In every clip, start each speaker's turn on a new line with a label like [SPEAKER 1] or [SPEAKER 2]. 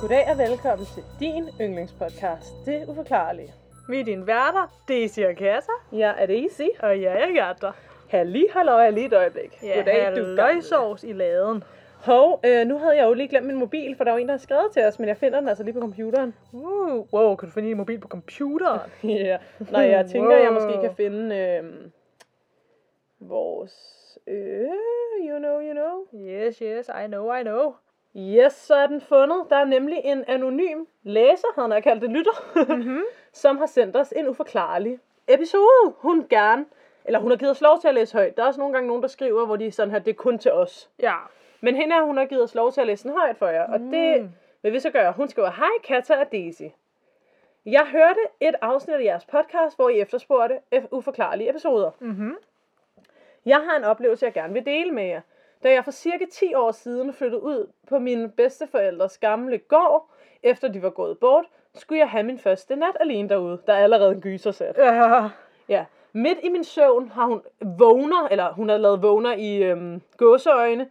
[SPEAKER 1] Goddag og velkommen til din yndlingspodcast, Det Uforklarlige.
[SPEAKER 2] Vi er dine værter, Daisy og Kassa,
[SPEAKER 1] Jeg er Daisy.
[SPEAKER 2] og jeg er Gerda.
[SPEAKER 1] Halli, halløj, lige et øjeblik. Goddag, du
[SPEAKER 2] løgsovs i laden.
[SPEAKER 1] Hov, øh, nu havde jeg jo lige glemt min mobil, for der var en, der havde skrevet til os, men jeg finder den altså lige på computeren.
[SPEAKER 2] Uh, wow, kan du finde din mobil på computeren?
[SPEAKER 1] Ja. yeah. Nej, jeg tænker, jeg måske kan finde øh, vores... Øh, you know, you know.
[SPEAKER 2] Yes, yes, I know, I know.
[SPEAKER 1] Yes, så er den fundet. Der er nemlig en anonym læser, han har kaldt det lytter,
[SPEAKER 2] Mm-hmm.
[SPEAKER 1] som har sendt os en uforklarlig episode. Hun gerne, eller hun har givet os lov til at læse højt. Der er også nogle gange nogen, der skriver, hvor de sådan her, det er kun til os.
[SPEAKER 2] Ja.
[SPEAKER 1] Men hende her, hun har givet os lov til at læse den højt for jer, og det
[SPEAKER 2] Mm.
[SPEAKER 1] vil vi så gøre. Hun skriver, hej Katja og Daisy. Jeg hørte et afsnit af jeres podcast, hvor I efterspurgte uforklarlige episoder.
[SPEAKER 2] Mm-hmm.
[SPEAKER 1] Jeg har en oplevelse, jeg gerne vil dele med jer. Da jeg for cirka 10 år siden flyttede ud på mine bedsteforældres gamle gård, efter de var gået bort, skulle jeg have min første nat alene derude. Der er allerede en gyser sat.
[SPEAKER 2] Ja.
[SPEAKER 1] Ja. Midt i min søvn har hun vågner, eller hun har lavet vågner i øhm, gåseøjne.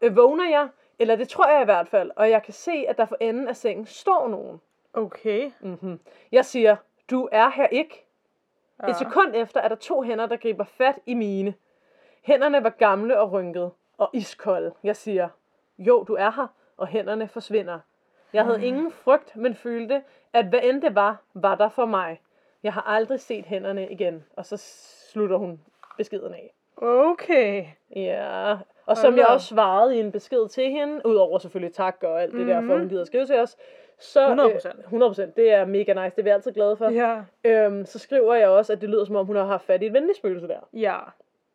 [SPEAKER 1] Øh, vågner jeg, eller det tror jeg i hvert fald, og jeg kan se, at der for enden af sengen står nogen.
[SPEAKER 2] Okay.
[SPEAKER 1] Mm-hmm. Jeg siger, du er her ikke.
[SPEAKER 2] Ja.
[SPEAKER 1] Et sekund efter er der to hænder, der griber fat i mine. Hænderne var gamle og rynkede og iskolde. Jeg siger, jo, du er her, og hænderne forsvinder. Jeg havde ingen frygt, men følte, at hvad end det var, var der for mig. Jeg har aldrig set hænderne igen. Og så slutter hun beskeden af.
[SPEAKER 2] Okay.
[SPEAKER 1] Ja, og som
[SPEAKER 2] Hold
[SPEAKER 1] jeg også svarede i en besked til hende, udover selvfølgelig tak og alt det der, for hun gider at skrive til os, så,
[SPEAKER 2] 100%.
[SPEAKER 1] Øh, 100%, det er mega nice, det er vi altid glade for.
[SPEAKER 2] Ja.
[SPEAKER 1] Øhm, så skriver jeg også, at det lyder som om, hun har haft fat i et venligt spøgelse der.
[SPEAKER 2] Ja.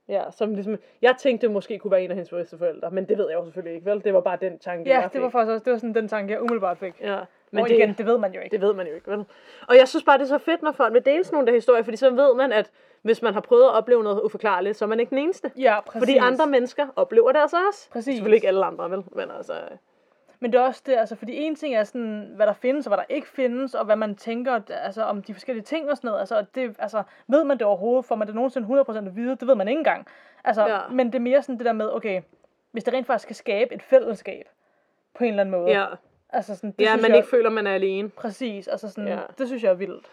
[SPEAKER 1] Ja, som ligesom, jeg tænkte, det måske kunne være en af hendes bedsteforældre, men det ved jeg jo selvfølgelig ikke, vel? Det var bare den tanke,
[SPEAKER 2] Ja,
[SPEAKER 1] jeg
[SPEAKER 2] det var
[SPEAKER 1] fik.
[SPEAKER 2] faktisk også, det var sådan den tanke, jeg umiddelbart fik.
[SPEAKER 1] Ja,
[SPEAKER 2] Men
[SPEAKER 1] men
[SPEAKER 2] og
[SPEAKER 1] det,
[SPEAKER 2] igen, det ved man jo ikke.
[SPEAKER 1] det ved man jo ikke, vel? Og jeg synes bare, det er så fedt, når folk vil dele sådan nogle der historier, fordi så ved man, at hvis man har prøvet at opleve noget uforklarligt, så er man ikke den eneste.
[SPEAKER 2] Ja, præcis.
[SPEAKER 1] Fordi andre mennesker oplever det altså også.
[SPEAKER 2] Præcis.
[SPEAKER 1] Selvfølgelig ikke alle andre, vel? Men altså,
[SPEAKER 2] Men det er også det, altså, fordi en ting er sådan, hvad der findes og hvad der ikke findes, og hvad man tænker altså, om de forskellige ting og sådan noget. Altså, det, altså, ved man det overhovedet? Får man det nogensinde 100% at vide? Det ved man ikke engang. Altså,
[SPEAKER 1] Ja.
[SPEAKER 2] Men det er mere sådan det der med, okay, hvis det rent faktisk kan skabe et fællesskab på en eller anden måde.
[SPEAKER 1] ja.
[SPEAKER 2] Altså, sådan, det
[SPEAKER 1] Ja, man
[SPEAKER 2] jeg,
[SPEAKER 1] ikke føler, man er alene.
[SPEAKER 2] Præcis, altså sådan,
[SPEAKER 1] Ja.
[SPEAKER 2] det synes jeg er vildt.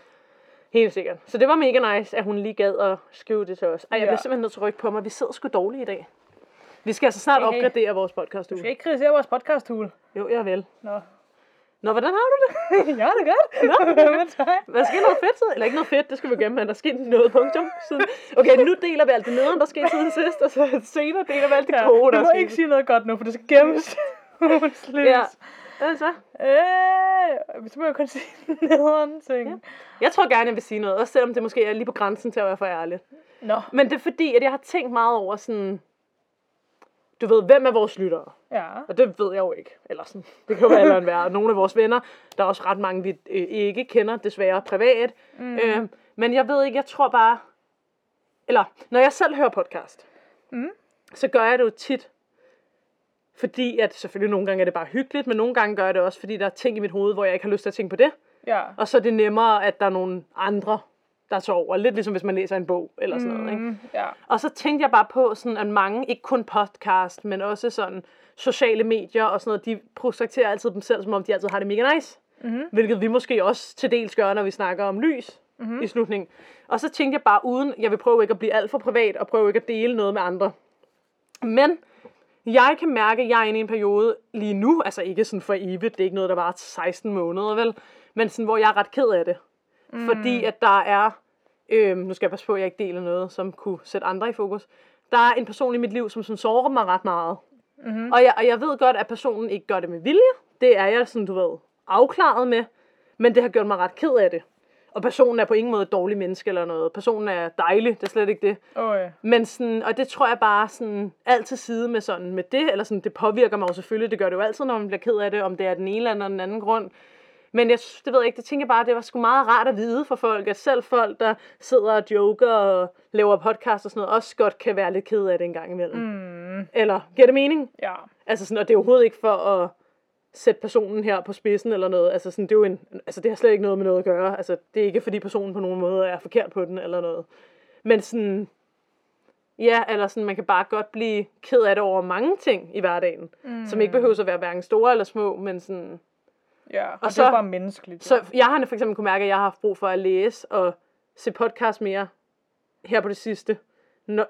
[SPEAKER 1] Helt sikkert. Så det var mega nice, at hun lige gad at skrive det til os. Ej, jeg
[SPEAKER 2] Ja.
[SPEAKER 1] bliver simpelthen nødt til at rykke på mig. Vi sidder sgu dårligt i dag. Vi skal altså snart
[SPEAKER 2] Hey, hey.
[SPEAKER 1] opgradere vores podcast
[SPEAKER 2] Du skal ikke kritisere vores podcast tool.
[SPEAKER 1] Jo, jeg vel.
[SPEAKER 2] Nå.
[SPEAKER 1] Nå, hvordan har du det?
[SPEAKER 2] ja, det er godt.
[SPEAKER 1] Nå.
[SPEAKER 2] Hvad med dig?
[SPEAKER 1] Hvad sker noget fedt? Eller ikke noget fedt, det skal vi gemme, men der sker noget punktum. Siden. Okay, nu deler vi alt det nederen, der skete siden sidst, og så senere deler vi alt det
[SPEAKER 2] Ja,
[SPEAKER 1] gode,
[SPEAKER 2] du
[SPEAKER 1] der
[SPEAKER 2] må
[SPEAKER 1] er
[SPEAKER 2] ikke sige noget godt nu, for det skal gemmes.
[SPEAKER 1] Ja. Altså,
[SPEAKER 2] Øh, så må jeg kun sige nederen ting. Ja.
[SPEAKER 1] jeg tror gerne, jeg vil sige noget, også selvom det måske er lige på grænsen til at være for ærlig.
[SPEAKER 2] Nå.
[SPEAKER 1] Men det er fordi, at jeg har tænkt meget over sådan, du ved, hvem er vores lyttere?
[SPEAKER 2] Ja.
[SPEAKER 1] Og det ved jeg jo ikke. Eller sådan, det kan jo være eller være. Nogle af vores venner, der er også ret mange, vi øh, ikke kender, desværre privat. Mm. Øh, men jeg ved ikke, jeg tror bare... Eller, når jeg selv hører podcast,
[SPEAKER 2] Mm.
[SPEAKER 1] så gør jeg det jo tit, fordi at selvfølgelig nogle gange er det bare hyggeligt, men nogle gange gør jeg det også, fordi der er ting i mit hoved, hvor jeg ikke har lyst til at tænke på det.
[SPEAKER 2] Ja.
[SPEAKER 1] Og så er det nemmere, at der er nogle andre, der tager over. Lidt ligesom hvis man læser en bog eller sådan noget. Ikke?
[SPEAKER 2] Mm, ja.
[SPEAKER 1] Og så tænkte jeg bare på, sådan, at mange, ikke kun podcast, men også sådan sociale medier og sådan noget, de projekterer altid dem selv, som om de altid har det mega nice.
[SPEAKER 2] Mhm.
[SPEAKER 1] Hvilket vi måske også til dels gør, når vi snakker om lys
[SPEAKER 2] Mhm.
[SPEAKER 1] i slutningen. Og så tænkte jeg bare, uden, jeg vil prøve ikke at blive alt for privat, og prøve ikke at dele noget med andre. Men jeg kan mærke, at jeg er inde i en periode lige nu, altså ikke sådan for evigt, det er ikke noget, der var 16 måneder, vel? Men sådan, hvor jeg er ret ked af det. Mm. Fordi at der er, øhm, nu skal jeg passe på, at jeg ikke deler noget, som kunne sætte andre i fokus. Der er en person i mit liv, som sådan sårer mig ret meget. Mm-hmm. Og, jeg, og jeg ved godt, at personen ikke gør det med vilje. Det er jeg sådan, du ved, afklaret med. Men det har gjort mig ret ked af det. Og personen er på ingen måde et dårligt menneske eller noget. Personen er dejlig, det er slet ikke det.
[SPEAKER 2] Oh, ja.
[SPEAKER 1] Men sådan, og det tror jeg bare sådan, alt til side med sådan, med det, eller sådan, det påvirker mig jo selvfølgelig, det gør det jo altid, når man bliver ked af det, om det er den ene eller den anden grund. Men jeg, det ved jeg ikke, det tænker jeg bare, det var sgu meget rart at vide for folk, at selv folk, der sidder og joker og laver podcast og sådan noget, også godt kan være lidt ked af det en gang imellem.
[SPEAKER 2] Mm,
[SPEAKER 1] Eller, giver det mening?
[SPEAKER 2] ja.
[SPEAKER 1] Altså sådan, og det er overhovedet ikke for at sætte personen her på spidsen eller noget. Altså sådan, det er jo en, altså det har slet ikke noget med noget at gøre. Altså det er ikke fordi personen på nogen måde er forkert på den eller noget. Men sådan, ja, eller sådan, man kan bare godt blive ked af det over mange ting i hverdagen. Mm. Som ikke behøver at være hverken store eller små, men sådan,
[SPEAKER 2] Ja, og, og det
[SPEAKER 1] så-
[SPEAKER 2] er bare menneskeligt.
[SPEAKER 1] Så jeg har for eksempel kunne mærke, at jeg har haft brug for at læse og se podcast mere her på det sidste,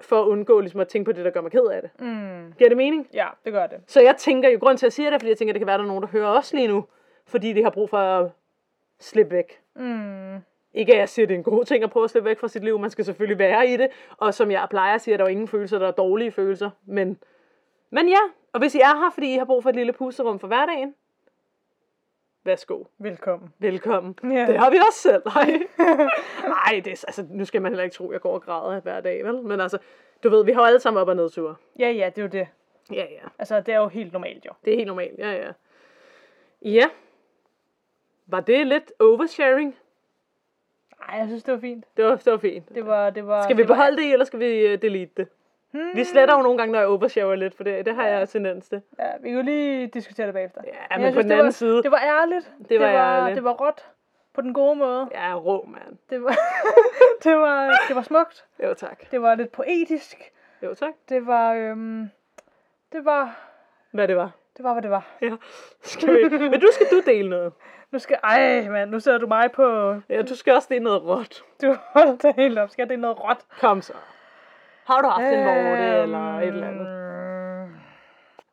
[SPEAKER 1] for at undgå ligesom at tænke på det, der gør mig ked af det.
[SPEAKER 2] Mm,
[SPEAKER 1] Giver det mening?
[SPEAKER 2] ja, det gør det.
[SPEAKER 1] Så jeg tænker jo, grund til at jeg siger det, fordi jeg tænker, at det kan være, at der er nogen, der hører os lige nu, fordi de har brug for at slippe væk.
[SPEAKER 2] Mm,
[SPEAKER 1] Ikke at jeg siger, at det er en god ting at prøve at slippe væk fra sit liv. Man skal selvfølgelig være i det. Og som jeg plejer at sige, at der er ingen følelser, der er dårlige følelser. Men, men ja, og hvis I er her, fordi I har brug for et lille pusterum for hverdagen, værsgo.
[SPEAKER 2] velkommen.
[SPEAKER 1] Velkommen.
[SPEAKER 2] Ja.
[SPEAKER 1] Det har vi også selv. Nej, Nej det er, altså, nu skal man heller ikke tro, at jeg går og græder hver dag, vel? Men altså, du ved, vi har alle sammen op- og nedture.
[SPEAKER 2] Ja, ja, det er jo det.
[SPEAKER 1] Ja, ja.
[SPEAKER 2] Altså, det er jo helt normalt, jo.
[SPEAKER 1] Det er helt normalt, ja, ja. Ja. Var det lidt oversharing?
[SPEAKER 2] Nej, jeg synes, det var fint.
[SPEAKER 1] Det var, det var fint.
[SPEAKER 2] Det var, det var,
[SPEAKER 1] Skal vi
[SPEAKER 2] det var-
[SPEAKER 1] beholde det eller skal vi uh, delete det?
[SPEAKER 2] Hmm,
[SPEAKER 1] Vi sletter jo nogle gange, når jeg oversharer lidt, for det, det har jeg tendens til.
[SPEAKER 2] Ja, vi kan jo lige diskutere det bagefter.
[SPEAKER 1] Ja,
[SPEAKER 2] Men
[SPEAKER 1] men
[SPEAKER 2] jeg
[SPEAKER 1] på
[SPEAKER 2] synes,
[SPEAKER 1] den anden
[SPEAKER 2] var,
[SPEAKER 1] side,
[SPEAKER 2] Det var ærligt.
[SPEAKER 1] Det var
[SPEAKER 2] det var,
[SPEAKER 1] ærligt.
[SPEAKER 2] det var råt. På den gode måde.
[SPEAKER 1] jeg er rå, mand.
[SPEAKER 2] Det var, det var, det var smukt.
[SPEAKER 1] Jo, tak.
[SPEAKER 2] Det var lidt poetisk.
[SPEAKER 1] Jo, tak.
[SPEAKER 2] Det var, øhm, det var,
[SPEAKER 1] Hvad det var.
[SPEAKER 2] det var, hvad det var.
[SPEAKER 1] Ja. Skal vi... Men du skal du dele noget.
[SPEAKER 2] Nu skal, ej mand, nu sætter du mig på,
[SPEAKER 1] Ja, du skal også dele noget råt.
[SPEAKER 2] du holder det helt op. Skal det noget råt?
[SPEAKER 1] Kom så. Har du haft en vorte,
[SPEAKER 2] Øhm,
[SPEAKER 1] eller et eller andet?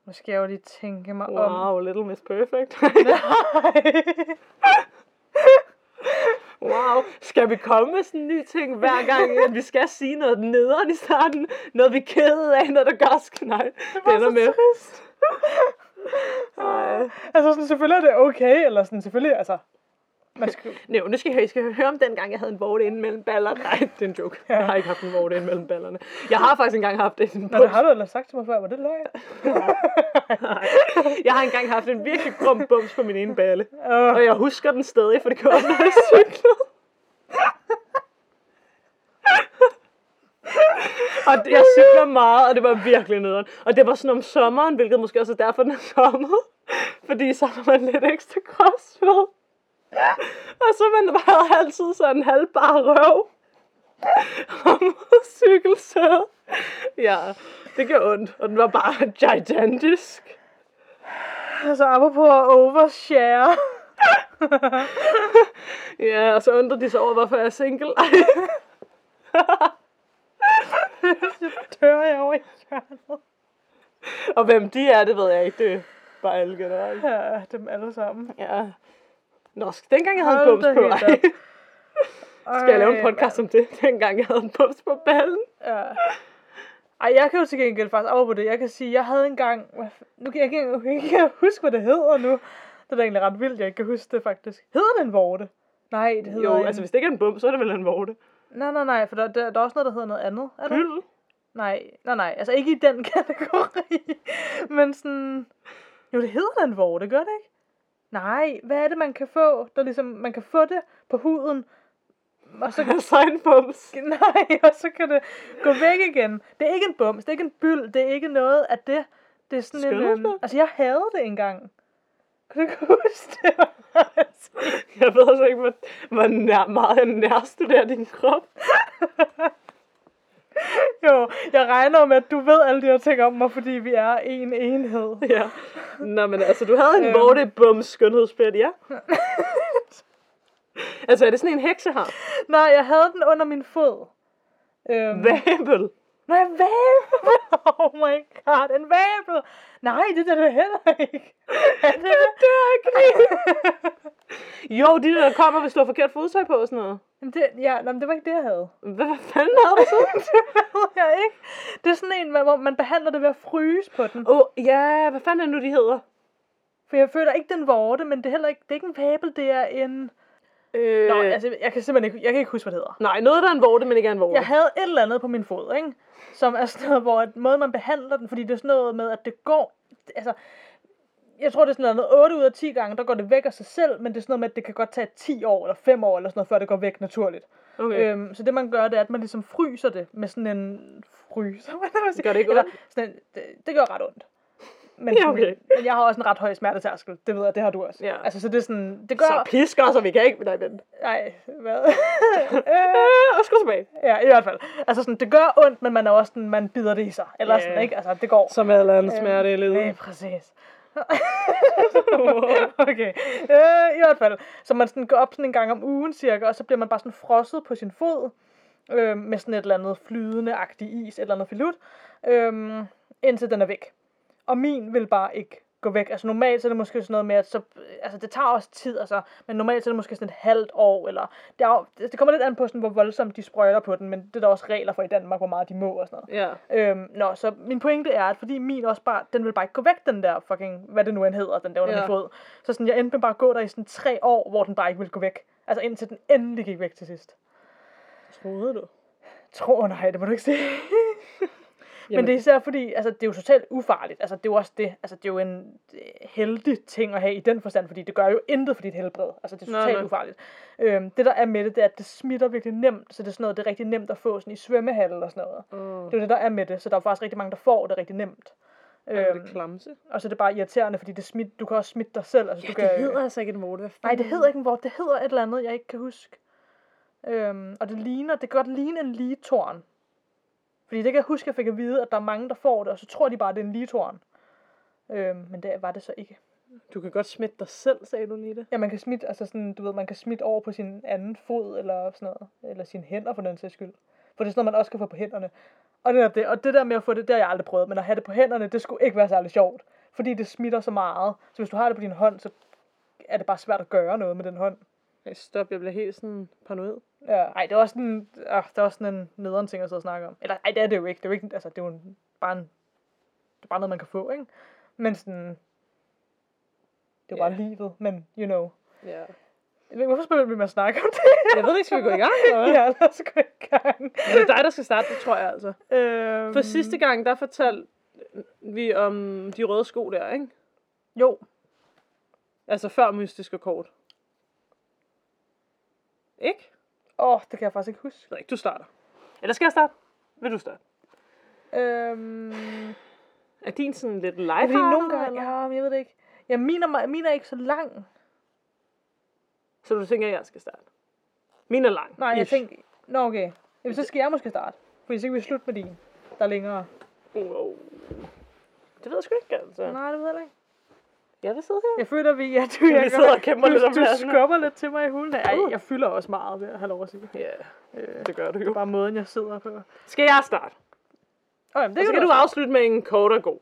[SPEAKER 2] Nu skal jeg jo lige tænke mig om.
[SPEAKER 1] Wow, Little Miss Perfect. wow. Skal vi komme med sådan en ny ting hver gang, at vi skal sige noget nederen i starten? Noget vi er kede af, når der gør os Nej, det
[SPEAKER 2] var
[SPEAKER 1] ender
[SPEAKER 2] så
[SPEAKER 1] med.
[SPEAKER 2] trist. Altså sådan, selvfølgelig er det okay, eller sådan, selvfølgelig, altså,
[SPEAKER 1] Nå, nu skal jeg, høre, I skal høre om den gang, jeg havde en vorte inde mellem ballerne. Nej, det er en joke. Jeg har ikke haft en vorte inde mellem ballerne. Jeg har faktisk engang haft en
[SPEAKER 2] Nå, det har du ellers sagt til mig før, var det løgn?
[SPEAKER 1] Nej. Jeg har engang haft en virkelig grum bums på min ene balle.
[SPEAKER 2] Åh,
[SPEAKER 1] Og jeg husker den stadig, for det gjorde, når jeg cyklede. og jeg cykler meget, og det var virkelig nederen. Og det var sådan om sommeren, hvilket måske også er derfor, den er kommet. Fordi så har man lidt ekstra crossfit. Og så man var altid sådan en halvbar røv. Og cykelsæde. Ja, det gjorde ondt. Og den var bare gigantisk.
[SPEAKER 2] altså, apropos at overshare.
[SPEAKER 1] Ja, og så undrede de sig over, hvorfor jeg er single. Ej.
[SPEAKER 2] Tør jeg over i hjørnet.
[SPEAKER 1] Og hvem de er, det ved jeg ikke. Det er bare alle generelt.
[SPEAKER 2] Ja, dem alle sammen.
[SPEAKER 1] Ja. Nå, dengang jeg havde en bums på. Skal jeg lave en podcast om det? Dengang jeg havde en bums på ballen.
[SPEAKER 2] Ja. Ej, jeg kan jo til gengæld faktisk over på det. Jeg kan sige, jeg havde engang... Nu kan jeg ikke, jeg kan ikke huske, hvad det hedder nu. Det er da egentlig ret vildt, jeg ikke kan huske det faktisk. Hedder det en vorte? Nej, det hedder
[SPEAKER 1] Jo,
[SPEAKER 2] en...
[SPEAKER 1] altså hvis det ikke er en bums, så er det vel en vorte.
[SPEAKER 2] Nej, nej, nej, for der, der, der er også noget, der hedder noget andet. Er?
[SPEAKER 1] Pyld.
[SPEAKER 2] Nej, nej, nej. Altså ikke i den kategori. Men sådan... Jo, det hedder da en vorte, gør det ikke? Nej, hvad er det, man kan få? Der ligesom, man kan få det på huden, og så kan
[SPEAKER 1] Så en bums.
[SPEAKER 2] Nej, og så kan det gå væk igen. Det er ikke en bums, det er ikke en byld, det er ikke noget af det. Det er sådan en... Øhm, altså, jeg havde det engang. Kan du ikke huske det?
[SPEAKER 1] Jeg ved altså ikke, hvor, hvor nær, meget jeg nærstuderer din krop.
[SPEAKER 2] jo, jeg regner med, at du ved alle de her ting om mig, fordi vi er en enhed.
[SPEAKER 1] Ja. Nå, men altså, du havde en
[SPEAKER 2] Øhm.
[SPEAKER 1] vorte bums skønhedsplet, ja? altså, er det sådan en hekse har?
[SPEAKER 2] Nej, jeg havde den under min fod. Øhm,
[SPEAKER 1] Vabel.
[SPEAKER 2] Nej, vabel! Oh my god, en vabel! Nej, det er det heller ikke. Er det det?
[SPEAKER 1] Jo, de der kommer, hvis du har forkert fodtøj på og sådan noget.
[SPEAKER 2] Jamen, det, ja, men det var ikke det, jeg havde.
[SPEAKER 1] Hvad, hvad fanden havde du så?
[SPEAKER 2] det ved jeg ikke. Det er sådan en, hvor man behandler det ved at fryse på den.
[SPEAKER 1] Åh, oh, ja, hvad fanden er det nu, de hedder?
[SPEAKER 2] For jeg føler ikke den vorte, men det er heller ikke, det er ikke en vabel, det er en...
[SPEAKER 1] Øh,
[SPEAKER 2] Nå, altså, jeg kan simpelthen ikke, jeg kan ikke huske, hvad det hedder.
[SPEAKER 1] Nej, noget, der er en vorte, men ikke er en vorte.
[SPEAKER 2] Jeg havde et eller andet på min fod, ikke? Som er sådan noget, hvor at måde man behandler den, fordi det er sådan noget med, at det går... Altså, jeg tror, det er sådan noget 8 ud af 10 gange, der går det væk af sig selv, men det er sådan noget med, at det kan godt tage 10 år eller 5 år eller sådan noget, før det går væk naturligt.
[SPEAKER 1] Okay.
[SPEAKER 2] Øhm, så det man gør, det er, at man ligesom fryser det med sådan en fryser. hvad kan man sige?
[SPEAKER 1] Gør det ikke
[SPEAKER 2] Eller
[SPEAKER 1] ondt?
[SPEAKER 2] Sådan en, det, det gør ret ondt. Men,
[SPEAKER 1] Ja, okay.
[SPEAKER 2] men jeg har også en ret høj smertetærskel. Det ved jeg, det har du også.
[SPEAKER 1] Ja.
[SPEAKER 2] Altså, så det er sådan, det gør...
[SPEAKER 1] Så pisker, så vi kan ikke... Nej, vent.
[SPEAKER 2] Ej, hvad?
[SPEAKER 1] Øh, og skru tilbage.
[SPEAKER 2] ja, i hvert fald. Altså sådan, det gør ondt, men man er også sådan, man bider det i sig. Eller
[SPEAKER 1] Ja.
[SPEAKER 2] sådan, ikke? Altså, det går.
[SPEAKER 1] Som alle andre
[SPEAKER 2] Øhm,
[SPEAKER 1] smerte i livet.
[SPEAKER 2] Ja, præcis. okay. Øh, I hvert fald. Så man sådan går op sådan en gang om ugen cirka, og så bliver man bare sådan frosset på sin fod, øh, med sådan et eller andet flydende-agtig is, et eller andet filut, øh, indtil den er væk. Og min vil bare ikke gå væk. Altså normalt så er det måske sådan noget med, at så, altså det tager også tid, altså, men normalt så er det måske sådan et halvt år, eller det, er, jo- det kommer lidt an på, sådan, hvor voldsomt de sprøjter på den, men det er der også regler for i Danmark, hvor meget de må og sådan noget.
[SPEAKER 1] Ja.
[SPEAKER 2] Øhm, nå, så min pointe er, at fordi min også bare, den vil bare ikke gå væk, den der fucking, hvad det nu end hedder, den der under
[SPEAKER 1] Ja.
[SPEAKER 2] min fod. Så sådan, jeg endte med bare at gå der i sådan tre år, hvor den bare ikke ville gå væk. Altså indtil den endelig gik væk til sidst.
[SPEAKER 1] Troede du?
[SPEAKER 2] Tror nej, det må du ikke sige. Men
[SPEAKER 1] Jamen-
[SPEAKER 2] det er især fordi, altså det er jo totalt ufarligt. Altså det er jo også det, altså det er jo en øh, heldig ting at have i den forstand, fordi det gør jo intet for dit helbred. Altså det er totalt
[SPEAKER 1] nå.
[SPEAKER 2] ufarligt. Øhm, det der er med det, det er, at det smitter virkelig nemt, så det er sådan noget, det er rigtig nemt at få sådan i svømmehalle og sådan noget.
[SPEAKER 1] Åh,
[SPEAKER 2] Det er jo det, der er med det, så der er faktisk rigtig mange, der får det rigtig nemt. Øhm,
[SPEAKER 1] det klamse?
[SPEAKER 2] og så er det bare irriterende, fordi det smit, du kan også smitte dig selv. Altså,
[SPEAKER 1] Ja,
[SPEAKER 2] du kan,
[SPEAKER 1] det hedder altså ikke en vorte.
[SPEAKER 2] Nej, det hedder ikke en vort. Det hedder et eller andet, jeg ikke kan huske. Øhm, og det ligner, det kan godt ligne en ligetorn. Fordi det kan jeg huske, jeg fik at vide, at der er mange, der får det, og så tror de bare, at det er en ligetorn. Øhm, men det var det så ikke.
[SPEAKER 1] Du kan godt smitte dig selv, sagde du lige det.
[SPEAKER 2] Ja, man kan smitte, altså sådan, du ved, man kan smitte over på sin anden fod, eller sådan noget. Eller sine hænder, for den sags skyld. For det er sådan noget, man også kan få på hænderne. Og det, det, og det der med at få det, det har jeg aldrig prøvet. Men at have det på hænderne, det skulle ikke være særlig sjovt. Fordi det smitter så meget. Så hvis du har det på din hånd, så er det bare svært at gøre noget med den hånd.
[SPEAKER 1] Ej, stop, jeg bliver helt sådan paranoid.
[SPEAKER 2] Ja, ej, det er også sådan, øh, det er også sådan en nederen ting at sidde og snakke om. Eller, ej, det er det jo ikke. Det er jo ikke, altså, det er jo en, bare en, det er bare noget, man kan få, ikke? Men sådan, det er jo bare
[SPEAKER 1] Ja.
[SPEAKER 2] livet, men, you know.
[SPEAKER 1] Ja.
[SPEAKER 2] Jeg ved Hvorfor spiller vi med at snakke om det?
[SPEAKER 1] Jeg ved ikke, skal vi gå i gang? Eller
[SPEAKER 2] ja, lad os gå i gang.
[SPEAKER 1] Men det er dig, der skal starte, det tror jeg altså.
[SPEAKER 2] Øhm,
[SPEAKER 1] For sidste gang, der fortalte vi om de røde sko der, ikke?
[SPEAKER 2] Jo,
[SPEAKER 1] Altså før mystiske kort. Ikke?
[SPEAKER 2] Åh, oh, det kan jeg faktisk ikke huske.
[SPEAKER 1] Ikke, du starter. Eller skal jeg starte? Vil du starte?
[SPEAKER 2] Øhm,
[SPEAKER 1] Er din sådan lidt live
[SPEAKER 2] fordi nogle gange, ja, men jeg ved det ikke. Ja, min er, min er ikke så lang.
[SPEAKER 1] Så du tænker, at jeg skal starte? Min er lang.
[SPEAKER 2] Nej, jeg
[SPEAKER 1] Ish.
[SPEAKER 2] tænker, nå okay. Jamen, så skal jeg måske starte. Fordi så kan vi slutte med din, der er længere.
[SPEAKER 1] Wow. Det ved jeg sgu ikke, altså.
[SPEAKER 2] Nej, det ved jeg ikke.
[SPEAKER 1] Jeg vil sidde her.
[SPEAKER 2] Jeg føler, vi, ja, du,
[SPEAKER 1] Vi
[SPEAKER 2] jeg,
[SPEAKER 1] sidder og kæmper
[SPEAKER 2] du,
[SPEAKER 1] lidt om
[SPEAKER 2] du
[SPEAKER 1] pladsen.
[SPEAKER 2] skubber lidt til mig i hulen. Ej,
[SPEAKER 1] Uh.
[SPEAKER 2] jeg fylder også meget, vil jeg have lov at sige.
[SPEAKER 1] Ja,
[SPEAKER 2] Øh,
[SPEAKER 1] det gør du
[SPEAKER 2] det
[SPEAKER 1] jo.
[SPEAKER 2] er bare måden, jeg sidder på.
[SPEAKER 1] Skal jeg starte?
[SPEAKER 2] jamen, det
[SPEAKER 1] Og så
[SPEAKER 2] kan du også.
[SPEAKER 1] afslutte med en kort og god.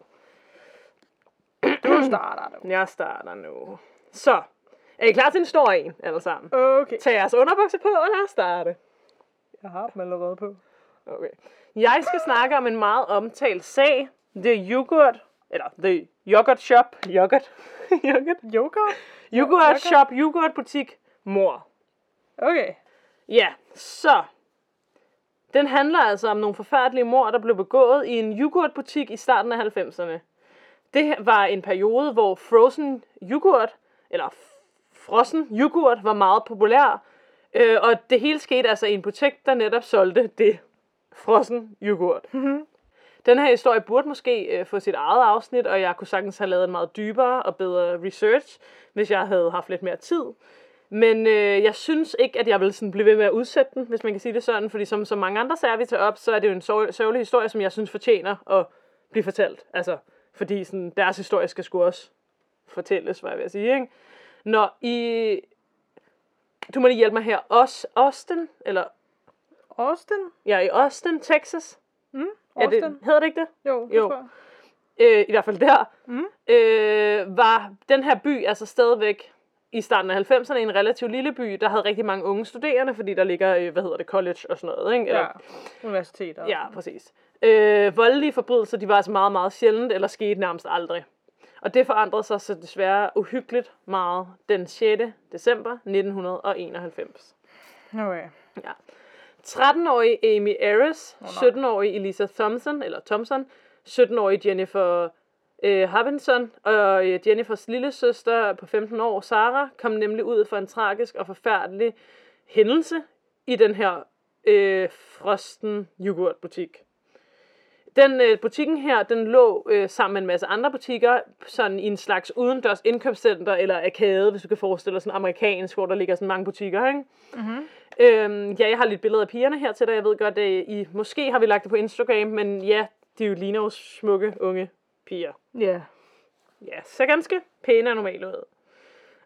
[SPEAKER 2] Du starter du.
[SPEAKER 1] Jeg starter nu. Så, er I klar til en stor en, alle sammen?
[SPEAKER 2] Okay.
[SPEAKER 1] Tag jeres underbukser på, og lad os starte.
[SPEAKER 2] Jeg har dem allerede på.
[SPEAKER 1] Okay. Jeg skal snakke om en meget omtalt sag. The Yoghurt, eller The Yoghurt Shop, Yoghurt, Yoghurt,
[SPEAKER 2] Yoghurt?
[SPEAKER 1] Yoghurt
[SPEAKER 2] Yoghurt?
[SPEAKER 1] Shop, Yoghurt Butik, mor.
[SPEAKER 2] Okay.
[SPEAKER 1] Ja, så. Den handler altså om nogle forfærdelige mord, der blev begået i en yoghurtbutik i starten af 90'erne. Det var en periode, hvor frozen yoghurt, eller frossen yoghurt, var meget populær. Øh, og det hele skete altså i en butik, der netop solgte det frossen yoghurt. Den her historie burde måske øh, få sit eget afsnit, og jeg kunne sagtens have lavet en meget dybere og bedre research, hvis jeg havde haft lidt mere tid. Men øh, jeg synes ikke, at jeg vil sådan blive ved med at udsætte den, hvis man kan sige det sådan. Fordi som så mange andre sager, vi tager op, så er det jo en sørg- sørgelig historie, som jeg synes fortjener at blive fortalt. Altså, fordi sådan, deres historie skal sgu også fortælles, hvad jeg vil sige. Ikke? Når i... Du må lige hjælpe mig her. Os, Austin, eller
[SPEAKER 2] Austin?
[SPEAKER 1] ja, i Austin, Texas.
[SPEAKER 2] Mm? Austin?
[SPEAKER 1] det, hedder det ikke det?
[SPEAKER 2] Jo, det
[SPEAKER 1] Jo.
[SPEAKER 2] tror jeg.
[SPEAKER 1] øh, i hvert fald der,
[SPEAKER 2] Mm.
[SPEAKER 1] øh, var den her by altså stadigvæk i starten af 90'erne en relativt lille by, der havde rigtig mange unge studerende, fordi der ligger, øh, hvad hedder det, college og sådan noget, ikke? Eller,
[SPEAKER 2] Ja. Universiteter.
[SPEAKER 1] ja, præcis. Øh, voldelige forbrydelser, de var altså meget, meget sjældent, eller skete nærmest aldrig. Og det forandrede sig så desværre uhyggeligt meget den 6. december 1991.
[SPEAKER 2] Okay.
[SPEAKER 1] Ja. 13-årige Amy Ayres, 17-årige Elisa Thompson, eller Thompson, 17-årige Jennifer øh, Harbinson og øh, Jennifers lille søster på 15 år, Sara, kom nemlig ud for en tragisk og forfærdelig hændelse i den her øh, frosten yoghurtbutik. Den øh, butikken her, den lå øh, sammen med en masse andre butikker, sådan i en slags udendørs indkøbscenter eller arkade, hvis du kan forestille dig sådan amerikansk, hvor der ligger sådan mange butikker, ikke? Øhm, ja, jeg har lidt billeder af pigerne her til dig. Jeg ved godt, at I, måske har vi lagt det på Instagram, men ja, de jo ligner jo smukke unge piger.
[SPEAKER 2] Ja.
[SPEAKER 1] Ja, ser ganske pæne og normale ud.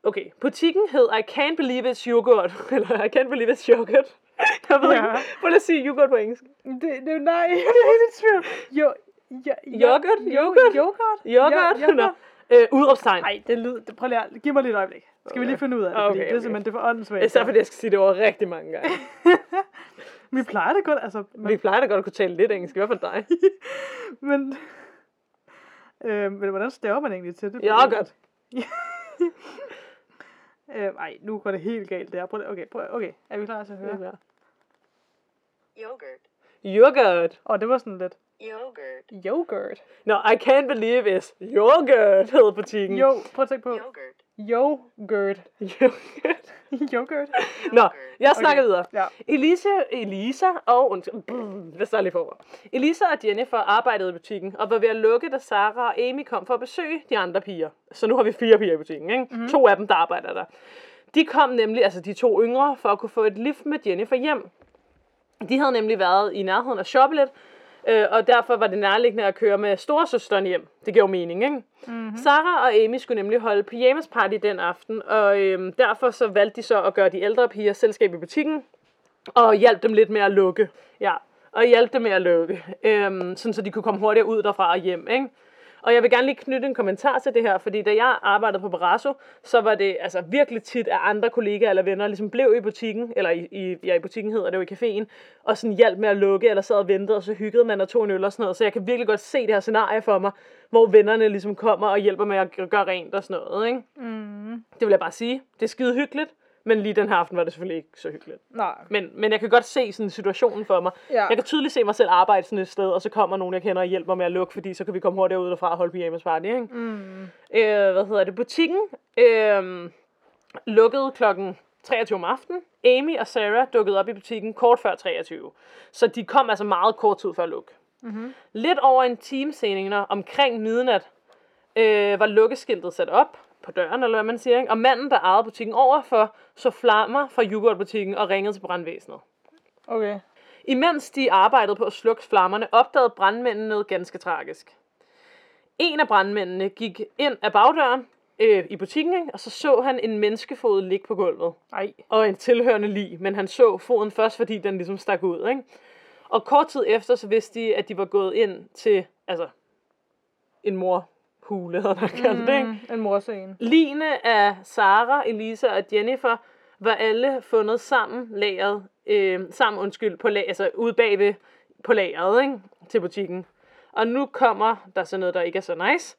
[SPEAKER 1] Okay, butikken hed I Can't Believe It's Yoghurt. Eller I Can't Believe It's Yoghurt. Jeg ved
[SPEAKER 2] Ja.
[SPEAKER 1] ikke, at sige yoghurt på engelsk.
[SPEAKER 2] Det, det, nej, jeg er helt i tvivl. Jo, jo, jo,
[SPEAKER 1] Yoghurt? Yoghurt?
[SPEAKER 2] Yoghurt?
[SPEAKER 1] Yoghurt?
[SPEAKER 2] Ja,
[SPEAKER 1] Nå. Øh, udråbstegn.
[SPEAKER 2] Nej, det lyder... Det, prøv lige at... Giv mig lige et øjeblik. Skal vi lige finde ud af det,
[SPEAKER 1] Okay,
[SPEAKER 2] fordi det er
[SPEAKER 1] okay.
[SPEAKER 2] simpelthen det er for åndssvagt.
[SPEAKER 1] Især fordi jeg skal sige det over rigtig mange gange.
[SPEAKER 2] Vi plejer det godt, altså...
[SPEAKER 1] Vi
[SPEAKER 2] Men,
[SPEAKER 1] plejer da godt at kunne tale lidt engelsk, i hvert fald dig.
[SPEAKER 2] men, øh, men hvordan staver man egentlig til det?
[SPEAKER 1] Yoghurt.
[SPEAKER 2] Øh, ej, nu går det helt galt der. Prøv, lige- okay, prøv, okay, er vi klar til at høre? Åh,
[SPEAKER 3] Yogurt.
[SPEAKER 1] Yoghurt.
[SPEAKER 2] oh, det var sådan lidt...
[SPEAKER 3] Yogurt.
[SPEAKER 2] Yoghurt.
[SPEAKER 1] No, I can't believe it's yoghurt, hed butikken.
[SPEAKER 2] Jo, prøv at tænke på.
[SPEAKER 3] Yogurt.
[SPEAKER 2] Yoghurt.
[SPEAKER 1] Yoghurt.
[SPEAKER 2] Yoghurt.
[SPEAKER 1] Nå, jeg snakker
[SPEAKER 2] Okay.
[SPEAKER 1] videre.
[SPEAKER 2] Ja.
[SPEAKER 1] Elisa, Elisa og... undskyld, Jeg starter lige forover. Elisa og Jennifer arbejdede i butikken, og var ved at lukke, da Sarah og Amy kom for at besøge de andre piger. Så nu har vi fire piger i butikken, ikke?
[SPEAKER 2] Mhm.
[SPEAKER 1] Mm-hmm. To af dem, der arbejder der. De kom nemlig, altså de to yngre, for at kunne få et lift med Jennifer hjem. De havde nemlig været i nærheden af shoppe lidt, øh, og derfor var det nærliggende at køre med storesøsteren hjem. Det giver jo mening, ikke? Mm-hmm. Sarah og Amy skulle nemlig holde pyjamas party den aften, og øh, derfor så valgte de så at gøre de ældre piger selskab i butikken, og hjalp dem lidt med at lukke. Ja, og hjalp dem med at lukke, øhm, sådan så de kunne komme hurtigere ud derfra og hjem, ikke? Og jeg vil gerne lige knytte en kommentar til det her, fordi da jeg arbejdede på Barrasso, så var det altså virkelig tit, at andre kollegaer eller venner ligesom blev i butikken, eller i, i, ja, i butikken hedder det jo i caféen, og sådan hjalp med at lukke, eller sad og ventede, og så hyggede man og tog en øl og sådan noget. Så jeg kan virkelig godt se det her scenarie for mig, hvor vennerne ligesom kommer og hjælper med at gøre rent og sådan noget, ikke?
[SPEAKER 2] Mm.
[SPEAKER 1] Det vil jeg bare sige. Det er skide hyggeligt, men lige den her aften var det selvfølgelig ikke så hyggeligt.
[SPEAKER 2] Nej.
[SPEAKER 1] Men, men jeg kan godt se sådan situationen for mig.
[SPEAKER 2] Ja.
[SPEAKER 1] Jeg kan tydeligt se mig selv arbejde sådan et sted, og så kommer nogen, jeg kender og hjælper med at lukke, fordi så kan vi komme hurtigere ud derfra og holde pyjamas party, ikke?
[SPEAKER 2] Mm.
[SPEAKER 1] Øh, hvad hedder det? Butikken øh, lukkede klokken 23 om aftenen. Amy og Sarah dukkede op i butikken kort før 23. Så de kom altså meget kort tid før luk. Mm-hmm. Lidt over en time senere, omkring midnat, øh, var lukkeskiltet sat op på døren, eller hvad man siger, ikke? og manden, der ejede butikken overfor, så flammer fra yoghurtbutikken og ringede til brandvæsenet.
[SPEAKER 2] Okay.
[SPEAKER 1] Imens de arbejdede på at slukke flammerne, opdagede brandmændene noget ganske tragisk. En af brandmændene gik ind af bagdøren øh, i butikken, ikke? og så så han en menneskefod ligge på gulvet.
[SPEAKER 2] Ej.
[SPEAKER 1] Og en tilhørende lig, men han så foden først, fordi den ligesom stak ud. Ikke? Og kort tid efter, så vidste de, at de var gået ind til altså, en morhule, hedder der kaldt det, ikke?
[SPEAKER 2] Mm, en morscene.
[SPEAKER 1] Ligene af Sara, Elisa og Jennifer var alle fundet sammen lageret, øh, sammen undskyld, på lag, altså ude bagved på lageret, ikke? til butikken. Og nu kommer der så noget, der ikke er så nice.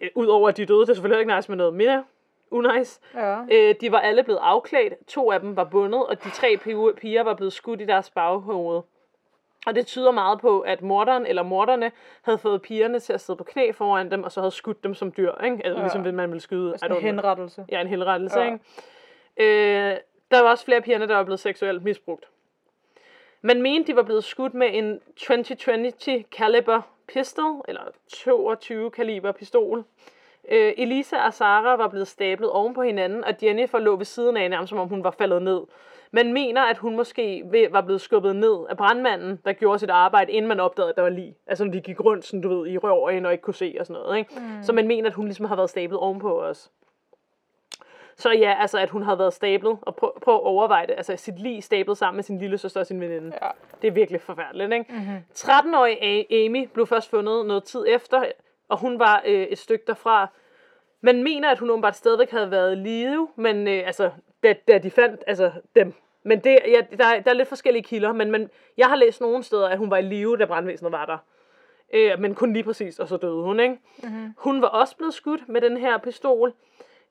[SPEAKER 1] Øh, Udover at de døde, det er selvfølgelig ikke nice med noget mere unice.
[SPEAKER 2] Ja.
[SPEAKER 1] Øh, de var alle blevet afklædt, to af dem var bundet, og de tre pi- piger var blevet skudt i deres baghoved. Og det tyder meget på, at morderen eller morderne havde fået pigerne til at sidde på knæ foran dem, og så havde skudt dem som dyr, ikke? Altså,
[SPEAKER 2] Ja.
[SPEAKER 1] ligesom hvis man ville skyde. Don't
[SPEAKER 2] en henrettelse.
[SPEAKER 1] Ja, en henrettelse,
[SPEAKER 2] ja.
[SPEAKER 1] ikke? Øh, der var også flere pigerne, der var blevet seksuelt misbrugt. Man mente, de var blevet skudt med en 2020 caliber pistol, eller 22 kaliber pistol. Øh, Elisa og Sara var blevet stablet oven på hinanden, og Jennifer lå ved siden af, nærmest som om hun var faldet ned. Man mener, at hun måske var blevet skubbet ned af brandmanden, der gjorde sit arbejde, inden man opdagede, at der var lige. Altså, når de gik rundt, sådan, du ved, i røven og ikke kunne se og sådan noget. Ikke? Mm. Så man mener, at hun ligesom har været stablet ovenpå os. Så ja, altså at hun havde været stablet, og prøv, prøv at overveje det, altså sit lig stablet sammen med sin lille søster og sin veninde.
[SPEAKER 2] Ja.
[SPEAKER 1] Det er virkelig forfærdeligt, ikke? Mm-hmm. 13-årige A- Amy blev først fundet noget tid efter, og hun var øh, et stykke derfra. Man mener, at hun åbenbart stadigvæk havde været i live, men øh, altså, da, da de fandt altså, dem. Men det, ja, der, er- der er lidt forskellige kilder, men, men jeg har læst nogle steder, at hun var i live, da brandvæsenet var der. Øh, men kun lige præcis, og så døde hun, ikke? Mm-hmm. Hun var også blevet skudt med den her pistol,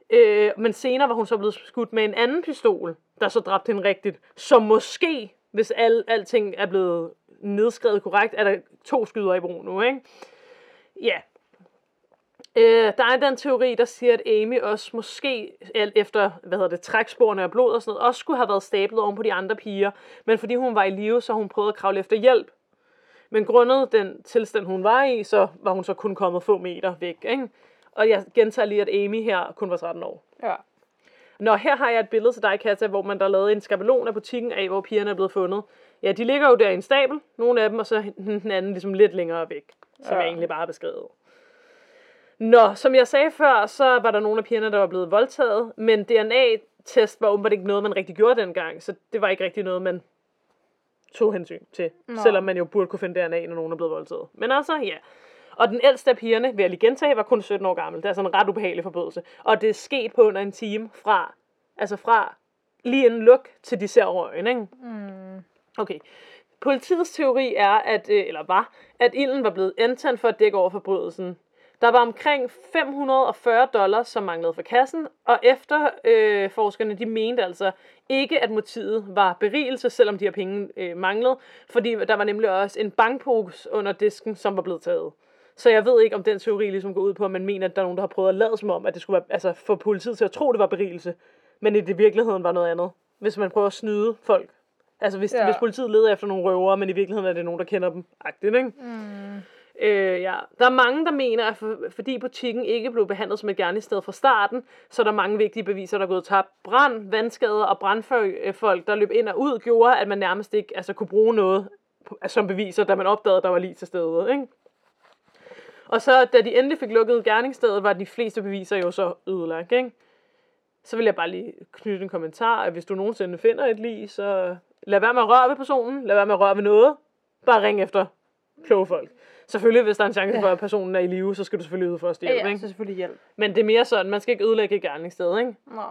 [SPEAKER 1] øh, men senere var hun så blevet skudt med en anden pistol, der så dræbte hende rigtigt. Så måske, hvis al, alting er blevet nedskrevet korrekt, er der to skyder i brug nu, ikke? Ja. Øh, der er den teori, der siger, at Amy også måske, efter, hvad hedder det, træksporene af blod og sådan noget, også skulle have været stablet oven på de andre piger. Men fordi hun var i live, så hun prøvet at kravle efter hjælp. Men grundet den tilstand, hun var i, så var hun så kun kommet få meter væk, ikke? Og jeg gentager lige, at Amy her kun var 13 år.
[SPEAKER 2] Ja.
[SPEAKER 1] Nå, her har jeg et billede til dig, Katja, hvor man der lavet en skabelon af butikken af, hvor pigerne er blevet fundet. Ja, de ligger jo der i en stabel, nogle af dem, og så den anden ligesom lidt længere væk, som
[SPEAKER 2] Ja.
[SPEAKER 1] jeg egentlig bare har beskrevet. Nå, som jeg sagde før, så var der nogle af pigerne, der var blevet voldtaget, men DNA-test var åbenbart ikke noget, man rigtig gjorde dengang, så det var ikke rigtig noget, man tog hensyn til. Nå. Selvom man jo burde kunne finde DNA, når nogen er blevet voldtaget. Men altså, ja. Og den ældste af pigerne, vil jeg lige gentage, var kun 17 år gammel. Det er sådan en ret ubehagelig forbrydelse. Og det er sket på under en time fra, altså fra lige inden luk, til de ser røgen, ikke?
[SPEAKER 2] Mm.
[SPEAKER 1] Okay. Politiets teori er, at, øh, eller var, at ilden var blevet antændt for at dække over forbrydelsen. Der var omkring 540 dollars, som manglede for kassen, og efter øh, forskerne, de mente altså ikke, at motivet var berigelse, selvom de her penge øh, manglede, fordi der var nemlig også en bankpose under disken, som var blevet taget. Så jeg ved ikke, om den teori ligesom går ud på, at man mener, at der er nogen, der har prøvet at lade som om, at det skulle være, altså få politiet til at tro, det var berigelse, men i det virkeligheden var noget andet. Hvis man prøver at snyde folk. Altså hvis. Ja. hvis politiet leder efter nogle røvere, men i virkeligheden er det nogen, der kender dem. Agtigt, ikke?
[SPEAKER 2] Mm.
[SPEAKER 1] Øh, ja. Der er mange, der mener, at for, fordi butikken ikke blev behandlet som et gerningssted fra starten, så er der mange vigtige beviser, der er gået tabt. Brand, vandskader og brandfolk, der løb ind og ud, gjorde, at man nærmest ikke altså, kunne bruge noget som beviser, da man opdagede, at der var lige til stede. Ikke? Og så, da de endelig fik lukket gerningsstedet, var de fleste beviser jo så ødelagt. Ikke? Så vil jeg bare lige knytte en kommentar, at hvis du nogensinde finder et lig, så lad være med at røre ved personen, lad være med at røre ved noget, bare ring efter kloge folk. Selvfølgelig, hvis der er en chance for, at personen er i live, så skal du selvfølgelig yde først
[SPEAKER 2] Ja,
[SPEAKER 1] hjælp,
[SPEAKER 2] ja,
[SPEAKER 1] ikke?
[SPEAKER 2] så selvfølgelig hjælp.
[SPEAKER 1] Men det er mere sådan, man skal ikke ødelægge et gerningssted, ikke?
[SPEAKER 2] Nå.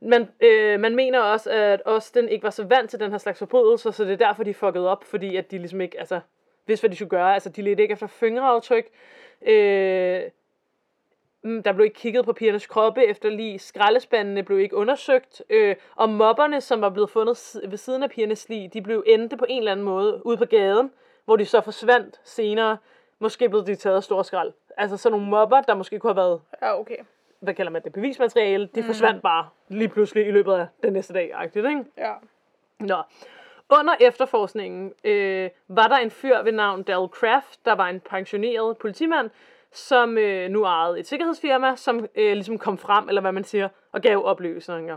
[SPEAKER 1] Man, øh, man mener også, at Austin ikke var så vant til den her slags forbrydelser, så det er derfor, de fuckede op, fordi at de ligesom ikke, altså, vidste, hvad de skulle gøre. Altså, de ledte ikke efter fingeraftryk. Øh, mm, der blev ikke kigget på pigernes kroppe efter lige. Skraldespandene blev ikke undersøgt. Øh, og mobberne, som var blevet fundet ved siden af pigernes lig, de blev endte på en eller anden måde ude på gaden, hvor de så forsvandt senere. Måske blev de taget af stor skrald. Altså sådan nogle mobber, der måske kunne have været
[SPEAKER 2] Ja, okay.
[SPEAKER 1] hvad kalder man det, bevismateriale, det mm. forsvandt bare lige pludselig i løbet af den næste dag, agtigt, ikke?
[SPEAKER 2] Ja.
[SPEAKER 1] Nå. Under efterforskningen øh, var der en fyr ved navn Dal Kraft, der var en pensioneret politimand, som øh, nu ejede et sikkerhedsfirma, som øh, ligesom kom frem, eller hvad man siger, og gav oplysninger.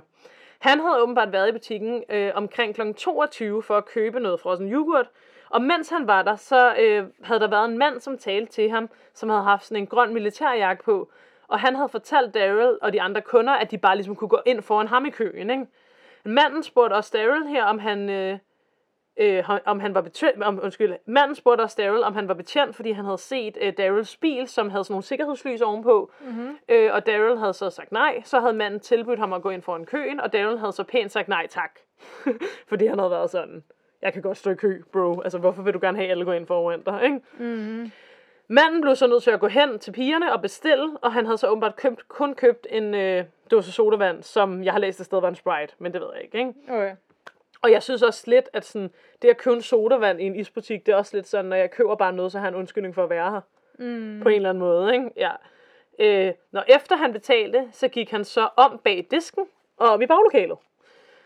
[SPEAKER 1] Han havde åbenbart været i butikken øh, omkring kl. 22 for at købe noget frossen yoghurt, og mens han var der, så øh, havde der været en mand, som talte til ham, som havde haft sådan en grøn militærjakke på, og han havde fortalt Daryl og de andre kunder, at de bare ligesom kunne gå ind foran ham i køen, ikke? Manden spurgte også Daryl her, om han, øh, øh, om han var betjent, om, undskyld, manden spurgte også Daryl, om han var betjent, fordi han havde set øh, Daryls bil, som havde sådan nogle sikkerhedslys ovenpå, mm-hmm. øh, og Daryl havde så sagt nej, så havde manden tilbudt ham at gå ind foran køen, og Daryl havde så pænt sagt nej tak, fordi han havde været sådan, jeg kan godt stå i kø, bro, altså hvorfor vil du gerne have, at alle går ind foran dig, ikke?
[SPEAKER 2] Mm-hmm.
[SPEAKER 1] Manden blev så nødt til at gå hen til pigerne og bestille, og han havde så åbenbart købt, kun købt en øh, dåse sodavand, som jeg har læst et sted var en Sprite, men det ved jeg ikke, ikke?
[SPEAKER 2] Okay.
[SPEAKER 1] Og jeg synes også lidt, at sådan, det at købe en sodavand i en isbutik, det er også lidt sådan, når jeg køber bare noget, så har jeg en undskyldning for at være her.
[SPEAKER 2] Mm.
[SPEAKER 1] På en eller anden måde, ikke? Ja. Øh, når efter han betalte, så gik han så om bag disken og op i baglokalet.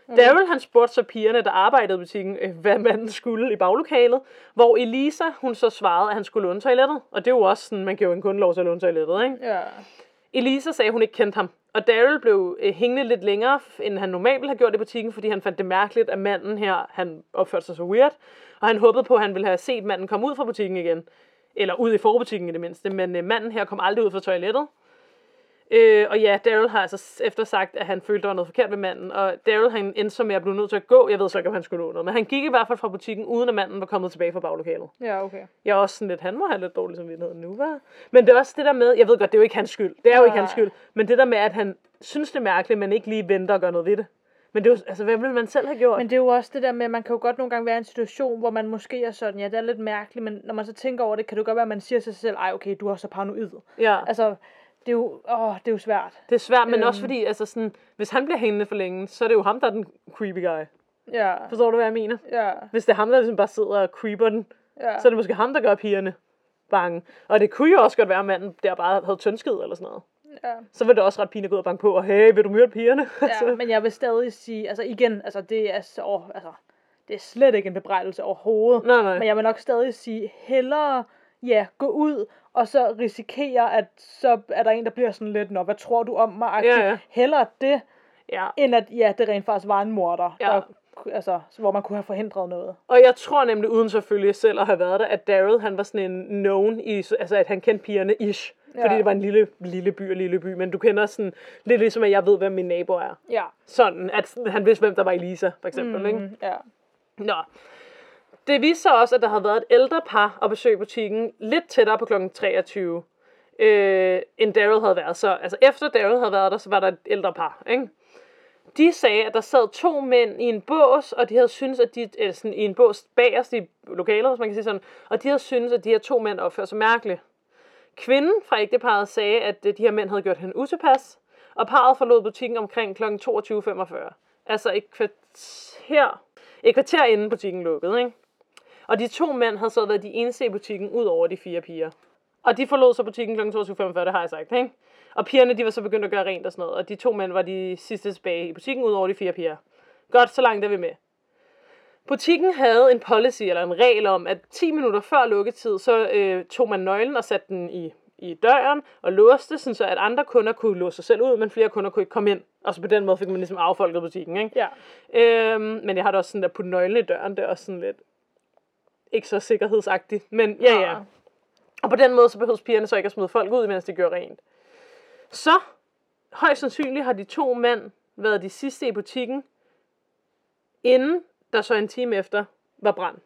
[SPEAKER 1] Mm. Daryl han spurgte så pigerne, der arbejdede i butikken, øh, hvad manden skulle i baglokalet, hvor Elisa, hun så svarede, at han skulle låne toilettet. Og det er jo også sådan, man giver jo en kunde lov til at låne toilettet, ikke?
[SPEAKER 2] Ja.
[SPEAKER 1] Elisa sagde, at hun ikke kendte ham. Og Daryl blev øh, hængende lidt længere, end han normalt have gjort i butikken, fordi han fandt det mærkeligt, at manden her, han opførte sig så weird. Og han håbede på, at han ville have set manden komme ud fra butikken igen. Eller ud i forbutikken i det mindste. Men øh, manden her kom aldrig ud fra toilettet. Øh, og ja, Daryl har altså efter sagt, at han følte, der var noget forkert ved manden. Og Daryl han endte så med at blive nødt til at gå. Jeg ved så ikke, om han skulle nå noget. Men han gik i hvert fald fra butikken, uden at manden var kommet tilbage fra baglokalet.
[SPEAKER 2] Ja, okay.
[SPEAKER 1] Jeg er også sådan lidt, han må have lidt dårlig samvittighed nu, var. Men det er også det der med, jeg ved godt, det er jo ikke hans skyld. Det er jo ikke
[SPEAKER 2] Nej.
[SPEAKER 1] hans skyld. Men det der med, at han synes det er mærkeligt, men ikke lige venter og gør noget ved det. Men det er jo, altså, hvad ville man selv have gjort?
[SPEAKER 2] Men det er jo også det der med, at man kan jo godt nogle gange være i en situation, hvor man måske er sådan, ja, det er lidt mærkeligt, men når man så tænker over det, kan det godt være, at man siger til sig selv, ej, okay, du er så paranoid.
[SPEAKER 1] ja,
[SPEAKER 2] Altså, det er jo, åh, det er jo svært.
[SPEAKER 1] det er svært, men
[SPEAKER 2] øhm.
[SPEAKER 1] også fordi, altså sådan, hvis han bliver hængende for længe, så er det jo ham, der er den creepy guy.
[SPEAKER 2] Ja,
[SPEAKER 1] Forstår du, hvad jeg mener?
[SPEAKER 2] ja,
[SPEAKER 1] Hvis det er ham, der ligesom bare sidder og creeper den,
[SPEAKER 2] ja.
[SPEAKER 1] så er det måske ham, der gør pigerne bange. Og det kunne jo også godt være, at manden der bare havde tyndskid eller sådan noget.
[SPEAKER 2] ja.
[SPEAKER 1] Så vil det også ret pinligt gå ud og banke på, og hey, vil du myrde pigerne?
[SPEAKER 2] ja, men jeg vil stadig sige, altså igen, altså det er så, altså, det er slet ikke en bebrejdelse overhovedet.
[SPEAKER 1] nej, nej.
[SPEAKER 2] Men jeg vil nok stadig sige, hellere, ja, gå ud, og så risikere, at så er der en, der bliver sådan lidt, nå, hvad tror du om mig?
[SPEAKER 1] Ja, ja.
[SPEAKER 2] Hellere det,
[SPEAKER 1] Ja.
[SPEAKER 2] end at, ja, det rent faktisk var en morder,
[SPEAKER 1] Ja.
[SPEAKER 2] der, altså, hvor man kunne have forhindret noget.
[SPEAKER 1] Og jeg tror nemlig, uden selvfølgelig selv at have været der, at Daryl, han var sådan en known, i, altså at han kendte pigerne ish. Ja. Fordi det var en lille, lille by og lille by. Men du kender sådan, lidt ligesom at jeg ved, hvem min nabo er.
[SPEAKER 2] Ja.
[SPEAKER 1] Sådan, at han vidste, hvem der var Elisa, for eksempel. Mm. Ikke?
[SPEAKER 2] Ja.
[SPEAKER 1] Nå. Det viste sig også, at der havde været et ældre par at besøge butikken lidt tættere på kl. 23, øh, end Daryl havde været. Så altså, efter Daryl havde været der, så var der et ældre par. Ikke? De sagde, at der sad to mænd i en bås, og de havde syntes, at de, eller sådan, i en bås bagerst i lokalet, hvis man kan sige sådan, og de havde syntes, at de her to mænd opførte sig mærkeligt. Kvinden fra ægteparret sagde, at øh, de her mænd havde gjort hende utilpas, og parret forlod butikken omkring kl. 22.45. Altså et kvarter, et kvarter inden butikken lukkede, ikke? Og de to mænd havde så været de eneste i butikken, ud over de fire piger. Og de forlod så butikken kl. 22.45, det har jeg sagt, ikke? Og pigerne, de var så begyndt at gøre rent og sådan noget. Og de to mænd var de sidste tilbage i butikken, ud over de fire piger. Godt, så langt er vi med. Butikken havde en policy, eller en regel om, at 10 minutter før lukketid, så øh, tog man nøglen og satte den i, i døren og låste, sådan så at andre kunder kunne låse sig selv ud, men flere kunder kunne ikke komme ind. Og så på den måde fik man ligesom affolket butikken, ikke?
[SPEAKER 2] Ja.
[SPEAKER 1] Øhm, men jeg har da også sådan der putte nøglen i døren, det er også sådan lidt ikke så sikkerhedsagtigt. Men ja, ja.
[SPEAKER 2] Nej.
[SPEAKER 1] Og på den måde, så behøves pigerne så ikke at smide folk ud, mens de gør rent. Så, højst sandsynligt har de to mænd været de sidste i butikken, inden der så en time efter var brand.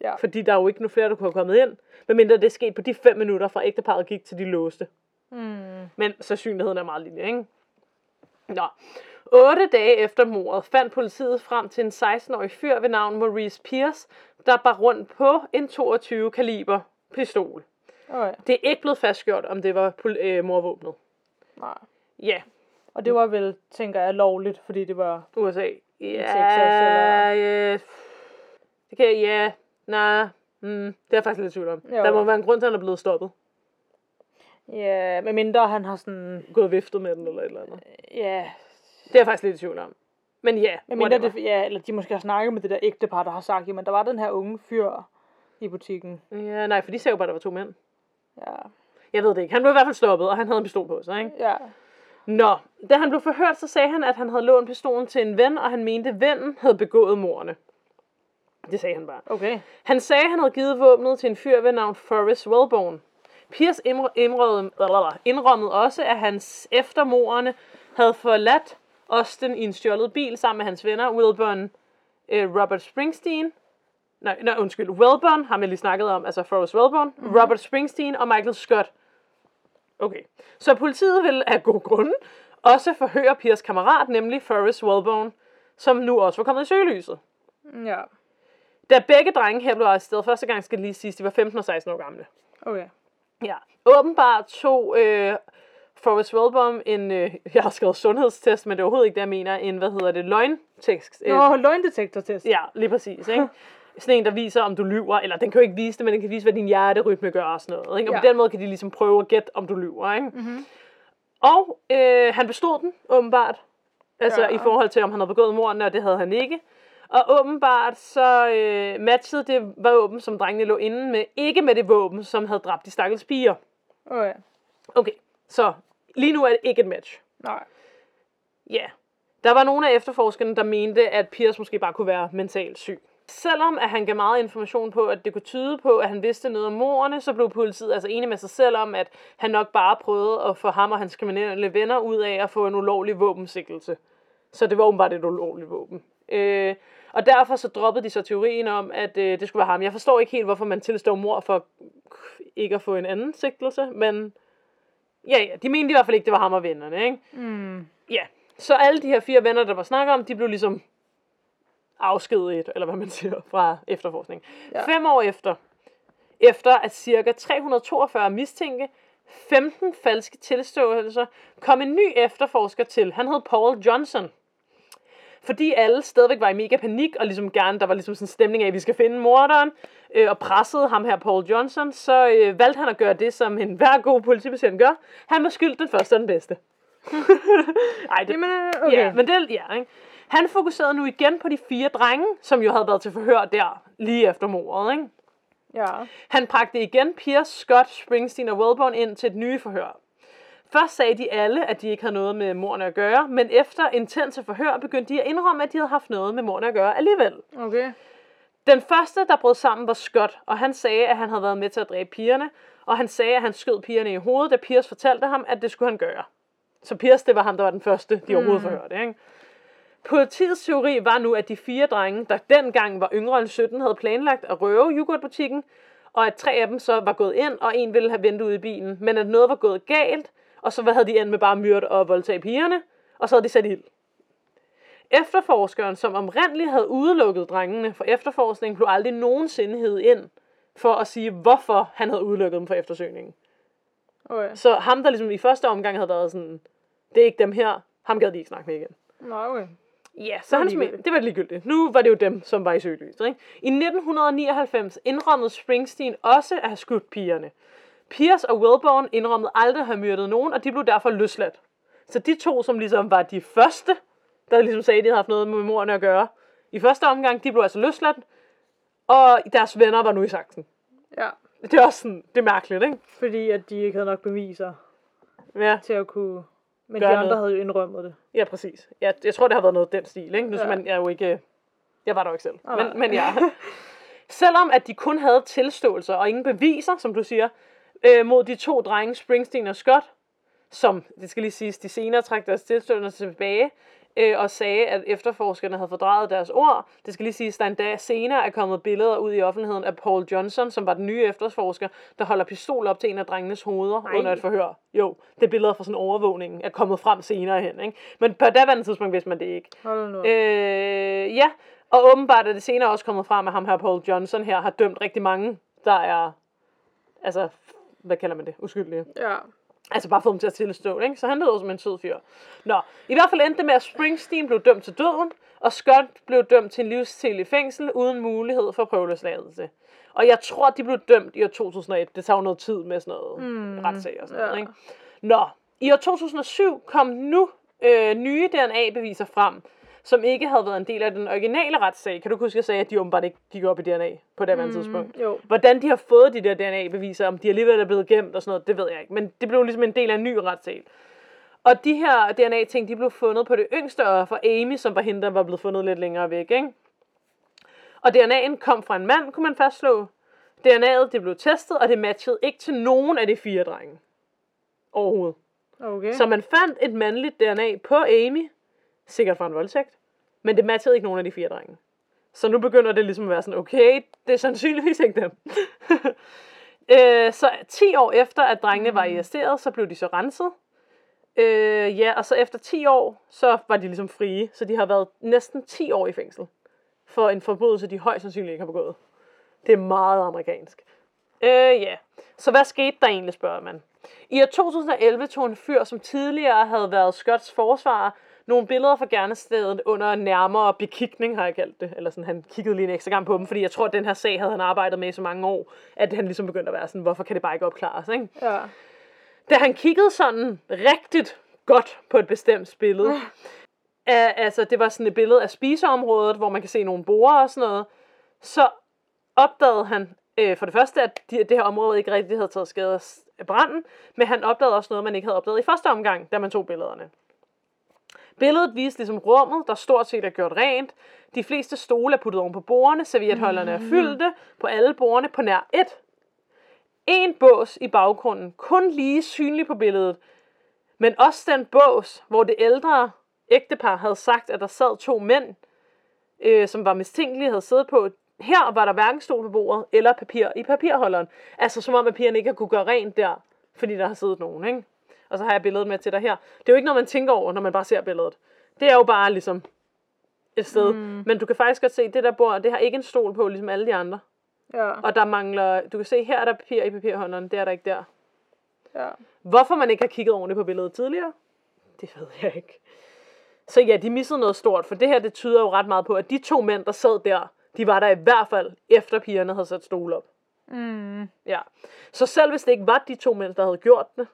[SPEAKER 2] Ja.
[SPEAKER 1] Fordi der er jo ikke nogen flere, der kunne have kommet ind, medmindre det er sket på de fem minutter, fra ægteparret gik til de låste.
[SPEAKER 2] Mm.
[SPEAKER 1] Men sandsynligheden er meget lille, ikke? Nå. Otte dage efter mordet fandt politiet frem til en 16-årig fyr ved navn Maurice Pierce, der bar rundt på en 22 kaliber pistol.
[SPEAKER 2] Okay.
[SPEAKER 1] Det er ikke blevet fastgjort, om det var øh, morvåbnet.
[SPEAKER 2] Nej.
[SPEAKER 1] Ja,
[SPEAKER 2] Og det var vel, tænker jeg, lovligt, fordi det var...
[SPEAKER 1] USA.
[SPEAKER 2] Texas, eller?
[SPEAKER 1] Ja, det kan ja, nej, mm, det er jeg faktisk lidt tvivl om.
[SPEAKER 2] Jo.
[SPEAKER 1] Der må være en grund til, at han er blevet stoppet.
[SPEAKER 2] Ja, medmindre han har sådan...
[SPEAKER 1] Gået viftet med den eller et eller andet.
[SPEAKER 2] Ja,
[SPEAKER 1] Det er jeg faktisk lidt i tvivl om. Men ja,
[SPEAKER 2] medmindre
[SPEAKER 1] whatever.
[SPEAKER 2] det, ja, eller de måske har snakket med det der ægtepar, der har sagt, jamen der var den her unge fyr i butikken.
[SPEAKER 1] Ja, nej, for de sagde jo bare, at der var to mænd.
[SPEAKER 2] Ja,
[SPEAKER 1] Jeg ved det ikke. Han blev i hvert fald stoppet, og han havde en pistol på sig, ikke?
[SPEAKER 2] ja,
[SPEAKER 1] Nå, da han blev forhørt, så sagde han, at han havde lånt pistolen til en ven, og han mente, at vennen havde begået mordene. Det sagde han bare.
[SPEAKER 2] okay.
[SPEAKER 1] Han sagde, at han havde givet våbnet til en fyr ved navn Forrest Wellborn. Pierce indrø- indrømmede, også, at hans efter morderne havde forladt Austin i en stjålet bil sammen med hans venner, Wilburn øh, Robert Springsteen, nej, nej, undskyld, Wellborn, har vi lige snakket om, altså Forrest Wellborn, mm-hmm. Robert Springsteen og Michael Scott. Okay, så politiet vil af god grund også forhøre Piers kammerat, nemlig Forrest Wellborn, som nu også var kommet i søgelyset.
[SPEAKER 2] Ja,
[SPEAKER 1] Da begge drenge her blev arresteret første gang, skal lige siges, de var 15 og 16 år gamle.
[SPEAKER 2] okay.
[SPEAKER 1] Ja. Åbenbart tog øh, Forrest Wellborn en, øh, jeg har skrevet sundhedstest, men det er overhovedet ikke det, jeg mener, en, hvad hedder det, løgntekst. Øh,
[SPEAKER 2] Nå, løgndetektortest.
[SPEAKER 1] Ja, lige præcis, ikke? Sådan en, der viser, om du lyver, eller den kan jo ikke vise det, men den kan vise, hvad din hjerterytme gør og sådan noget. Ikke? Og
[SPEAKER 2] Ja.
[SPEAKER 1] på den måde kan de ligesom prøve at gætte, om du lyver, ikke? Mm-hmm. Og øh, han bestod den, åbenbart. Altså
[SPEAKER 2] Ja.
[SPEAKER 1] i forhold til, om han havde begået mordene, og det havde han ikke. Og åbenbart så øh, matchede det våben, som drengene lå inde med, ikke med det våben, som havde dræbt de stakkels piger.
[SPEAKER 2] Okay.
[SPEAKER 1] Okay, så lige nu er det ikke et match.
[SPEAKER 2] Nej.
[SPEAKER 1] Ja. Der var nogle af efterforskerne, der mente, at Pierce måske bare kunne være mentalt syg. Selvom at han gav meget information på, at det kunne tyde på, at han vidste noget om morderne, så blev politiet altså enig med sig selv om, at han nok bare prøvede at få ham og hans kriminelle venner ud af at få en ulovlig våbensikkelse. Så det var åbenbart et ulovligt våben. Øh, og derfor så droppede de så teorien om, at øh, det skulle være ham. Jeg forstår ikke helt, hvorfor man tilstår mor for ikke at få en anden sigtelse, men ja, ja, de mente i hvert fald ikke, det var ham og vennerne, ikke?
[SPEAKER 2] Mm.
[SPEAKER 1] Ja, så alle de her fire venner, der var snakket om, de blev ligesom afskediget, eller hvad man siger, fra efterforskning. Ja.
[SPEAKER 2] Ja.
[SPEAKER 1] Fem år efter, efter at cirka 342 mistænke, 15 falske tilståelser, kom en ny efterforsker til. Han hed Paul Johnson. Fordi alle stadigvæk var i mega panik, og ligesom gerne, der var ligesom sådan en stemning af, at vi skal finde morderen, øh, og pressede ham her, Paul Johnson, så øh, valgte han at gøre det, som en hver god politibetjent gør. Han var skyld den første og den bedste. Ej, det,
[SPEAKER 2] Jamen, øh, okay.
[SPEAKER 1] Ja, men det, ja, ikke? Han fokuserede nu igen på de fire drenge, som jo havde været til forhør der lige efter mordet. Ikke?
[SPEAKER 2] Ja.
[SPEAKER 1] Han bragte igen Pierce, Scott, Springsteen og Wellborn ind til et nye forhør. Først sagde de alle, at de ikke havde noget med mordene at gøre, men efter intense forhør begyndte de at indrømme, at de havde haft noget med mordene at gøre alligevel.
[SPEAKER 2] Okay.
[SPEAKER 1] Den første, der brød sammen, var Scott, og han sagde, at han havde været med til at dræbe pigerne, og han sagde, at han skød pigerne i hovedet, da Piers fortalte ham, at det skulle han gøre. Så Piers, det var ham, der var den første, de overhovedet forhørte. Ikke? Politiets teori var nu, at de fire drenge, der dengang var yngre end 17, havde planlagt at røve yoghurtbutikken, og at tre af dem så var gået ind, og en ville have ventet ud i bilen, men at noget var gået galt, og så havde de endt med bare at myrde og voldtage pigerne, og så havde de sat ild. Efterforskeren, som omrendeligt havde udelukket drengene for efterforskning, blev aldrig nogensinde hed ind for at sige, hvorfor han havde udelukket dem for eftersøgningen.
[SPEAKER 2] Okay.
[SPEAKER 1] Så ham, der ligesom i første omgang havde været sådan, det er ikke dem her, ham gad de ikke snakke med igen.
[SPEAKER 2] Nå, okay.
[SPEAKER 1] Ja, så hans,
[SPEAKER 2] ligegyldigt.
[SPEAKER 1] det var ligegyldigt. Nu var det jo dem, som var i søgelyset. Ikke? I 1999 indrømmede Springsteen også at have skudt pigerne. Pierce og Wilborn indrømmede aldrig at have myrdet nogen, og de blev derfor løsladt. Så de to, som ligesom var de første, der ligesom sagde, at de havde haft noget med morerne at gøre, i første omgang, de blev altså løsladt, og deres venner var nu i saksen.
[SPEAKER 2] Ja.
[SPEAKER 1] Det er også sådan, det er mærkeligt, ikke?
[SPEAKER 2] Fordi at de ikke havde nok beviser
[SPEAKER 1] Ja,
[SPEAKER 2] til at kunne... Men
[SPEAKER 1] Gøre
[SPEAKER 2] de andre
[SPEAKER 1] noget.
[SPEAKER 2] havde jo indrømmet det.
[SPEAKER 1] ja præcis. Jeg, jeg tror, det har været noget den stil, ikke? Nu,
[SPEAKER 2] Ja.
[SPEAKER 1] man, jeg er jo ikke... Jeg var der jo ikke selv. Men, men ja. Selvom at de kun havde tilståelser og ingen beviser, som du siger, øh, mod de to drenge, Springsteen og Scott, som, det skal lige siges, de senere trak deres tilståelser tilbage, øh, og sagde, at efterforskerne havde fordrejet deres ord. Det skal lige siges, der endda senere er kommet billeder ud i offentligheden af Paul Johnson, som var den nye efterforsker, der holder pistol op til en af drengenes hoveder
[SPEAKER 2] Nej.
[SPEAKER 1] Under et forhør. Jo, det er billeder fra sådan overvågningen, er kommet frem senere hen. Ikke? Men på daværende tidspunkt vidste man det ikke.
[SPEAKER 2] Hold nu.
[SPEAKER 1] Øh, ja, og åbenbart er det senere også kommet frem, at ham her Paul Johnson her har dømt rigtig mange, der er, altså, hvad kalder man det, uskyldige.
[SPEAKER 2] Ja.
[SPEAKER 1] Altså bare få dem til at tilstå, ikke? Så han lyder som en sød fyr. Nå, i hvert fald endte det med, at Springsteen blev dømt til døden, og Scott blev dømt til en livstid i fængsel, uden mulighed for prøveløsladelse. Og jeg tror, de blev dømt i år 2001. Det tager jo noget tid med sådan noget mm, retssag og sådan
[SPEAKER 2] ja.
[SPEAKER 1] noget, ikke? Nå, i år 2007 kom nu øh, nye DNA-beviser frem, som ikke havde været en del af den originale retssag. Kan du huske, at jeg sagde, at de åbenbart ikke gik op i DNA på det mm, tidspunkt?
[SPEAKER 2] Jo.
[SPEAKER 1] Hvordan de har fået de der DNA-beviser, om de alligevel er blevet gemt og sådan noget, det ved jeg ikke. Men det blev ligesom en del af en ny retssag. Og de her DNA-ting, de blev fundet på det yngste offer, Amy, som var hende, der var blevet fundet lidt længere væk, ikke? Og DNA'en kom fra en mand, kunne man fastslå. DNA'et, det blev testet, og det matchede ikke til nogen af de fire drenge. Overhovedet.
[SPEAKER 2] Okay.
[SPEAKER 1] Så man fandt et mandligt DNA på Amy, sikkert fra en voldtægt, men det matchede ikke nogen af de fire drenge. Så nu begynder det ligesom at være sådan, okay, det er sandsynligvis ikke dem. øh, så 10 år efter, at drengene var arresteret, så blev de så renset. Øh, ja, og så efter 10 år, så var de ligesom frie. Så de har været næsten 10 år i fængsel. For en forbrydelse, de højst sandsynligt ikke har begået. Det er meget amerikansk. Øh, ja. Så hvad skete der egentlig, spørger man. I år 2011 tog en fyr, som tidligere havde været Scotts forsvarer, nogle billeder fra gerningsstedet under nærmere bekigning, har jeg kaldt det. Eller sådan, han kiggede lige en ekstra gang på dem, fordi jeg tror, at den her sag havde han arbejdet med i så mange år, at han ligesom begyndte at være sådan, hvorfor kan det bare ikke opklares, ikke?
[SPEAKER 2] Ja.
[SPEAKER 1] Da han kiggede sådan rigtigt godt på et bestemt billede, af, altså det var sådan et billede af spiseområdet, hvor man kan se nogle borer og sådan noget, så opdagede han øh, for det første, at de, det her område ikke rigtig havde taget skade af branden, men han opdagede også noget, man ikke havde opdaget i første omgang, da man tog billederne. Billedet viste ligesom rummet, der stort set er gjort rent. De fleste stole er puttet oven på bordene, servietholderne er fyldte på alle bordene på nær et. En bås i baggrunden, kun lige synlig på billedet, men også den bås, hvor det ældre ægtepar havde sagt, at der sad to mænd, øh, som var mistænkelige, havde siddet på. Her var der hverken stol på bordet eller papir i papirholderen. Altså som om, at pigerne ikke har kunne gøre rent der, fordi der har siddet nogen, ikke? Og så har jeg billedet med til dig her. Det er jo ikke noget, man tænker over, når man bare ser billedet. Det er jo bare ligesom et sted. Mm. Men du kan faktisk godt se, det der bord, det har ikke en stol på, ligesom alle de andre.
[SPEAKER 2] Ja.
[SPEAKER 1] Og der mangler, du kan se, her er der papir i papirholderen, det er der ikke der.
[SPEAKER 2] Ja.
[SPEAKER 1] Hvorfor man ikke har kigget ordentligt på billedet tidligere, det ved jeg ikke. Så ja, de missede noget stort, for det her, det tyder jo ret meget på, at de to mænd, der sad der, de var der i hvert fald, efter pigerne havde sat stol op.
[SPEAKER 2] Mm.
[SPEAKER 1] Ja. Så selv hvis det ikke var de to mænd, der havde gjort det,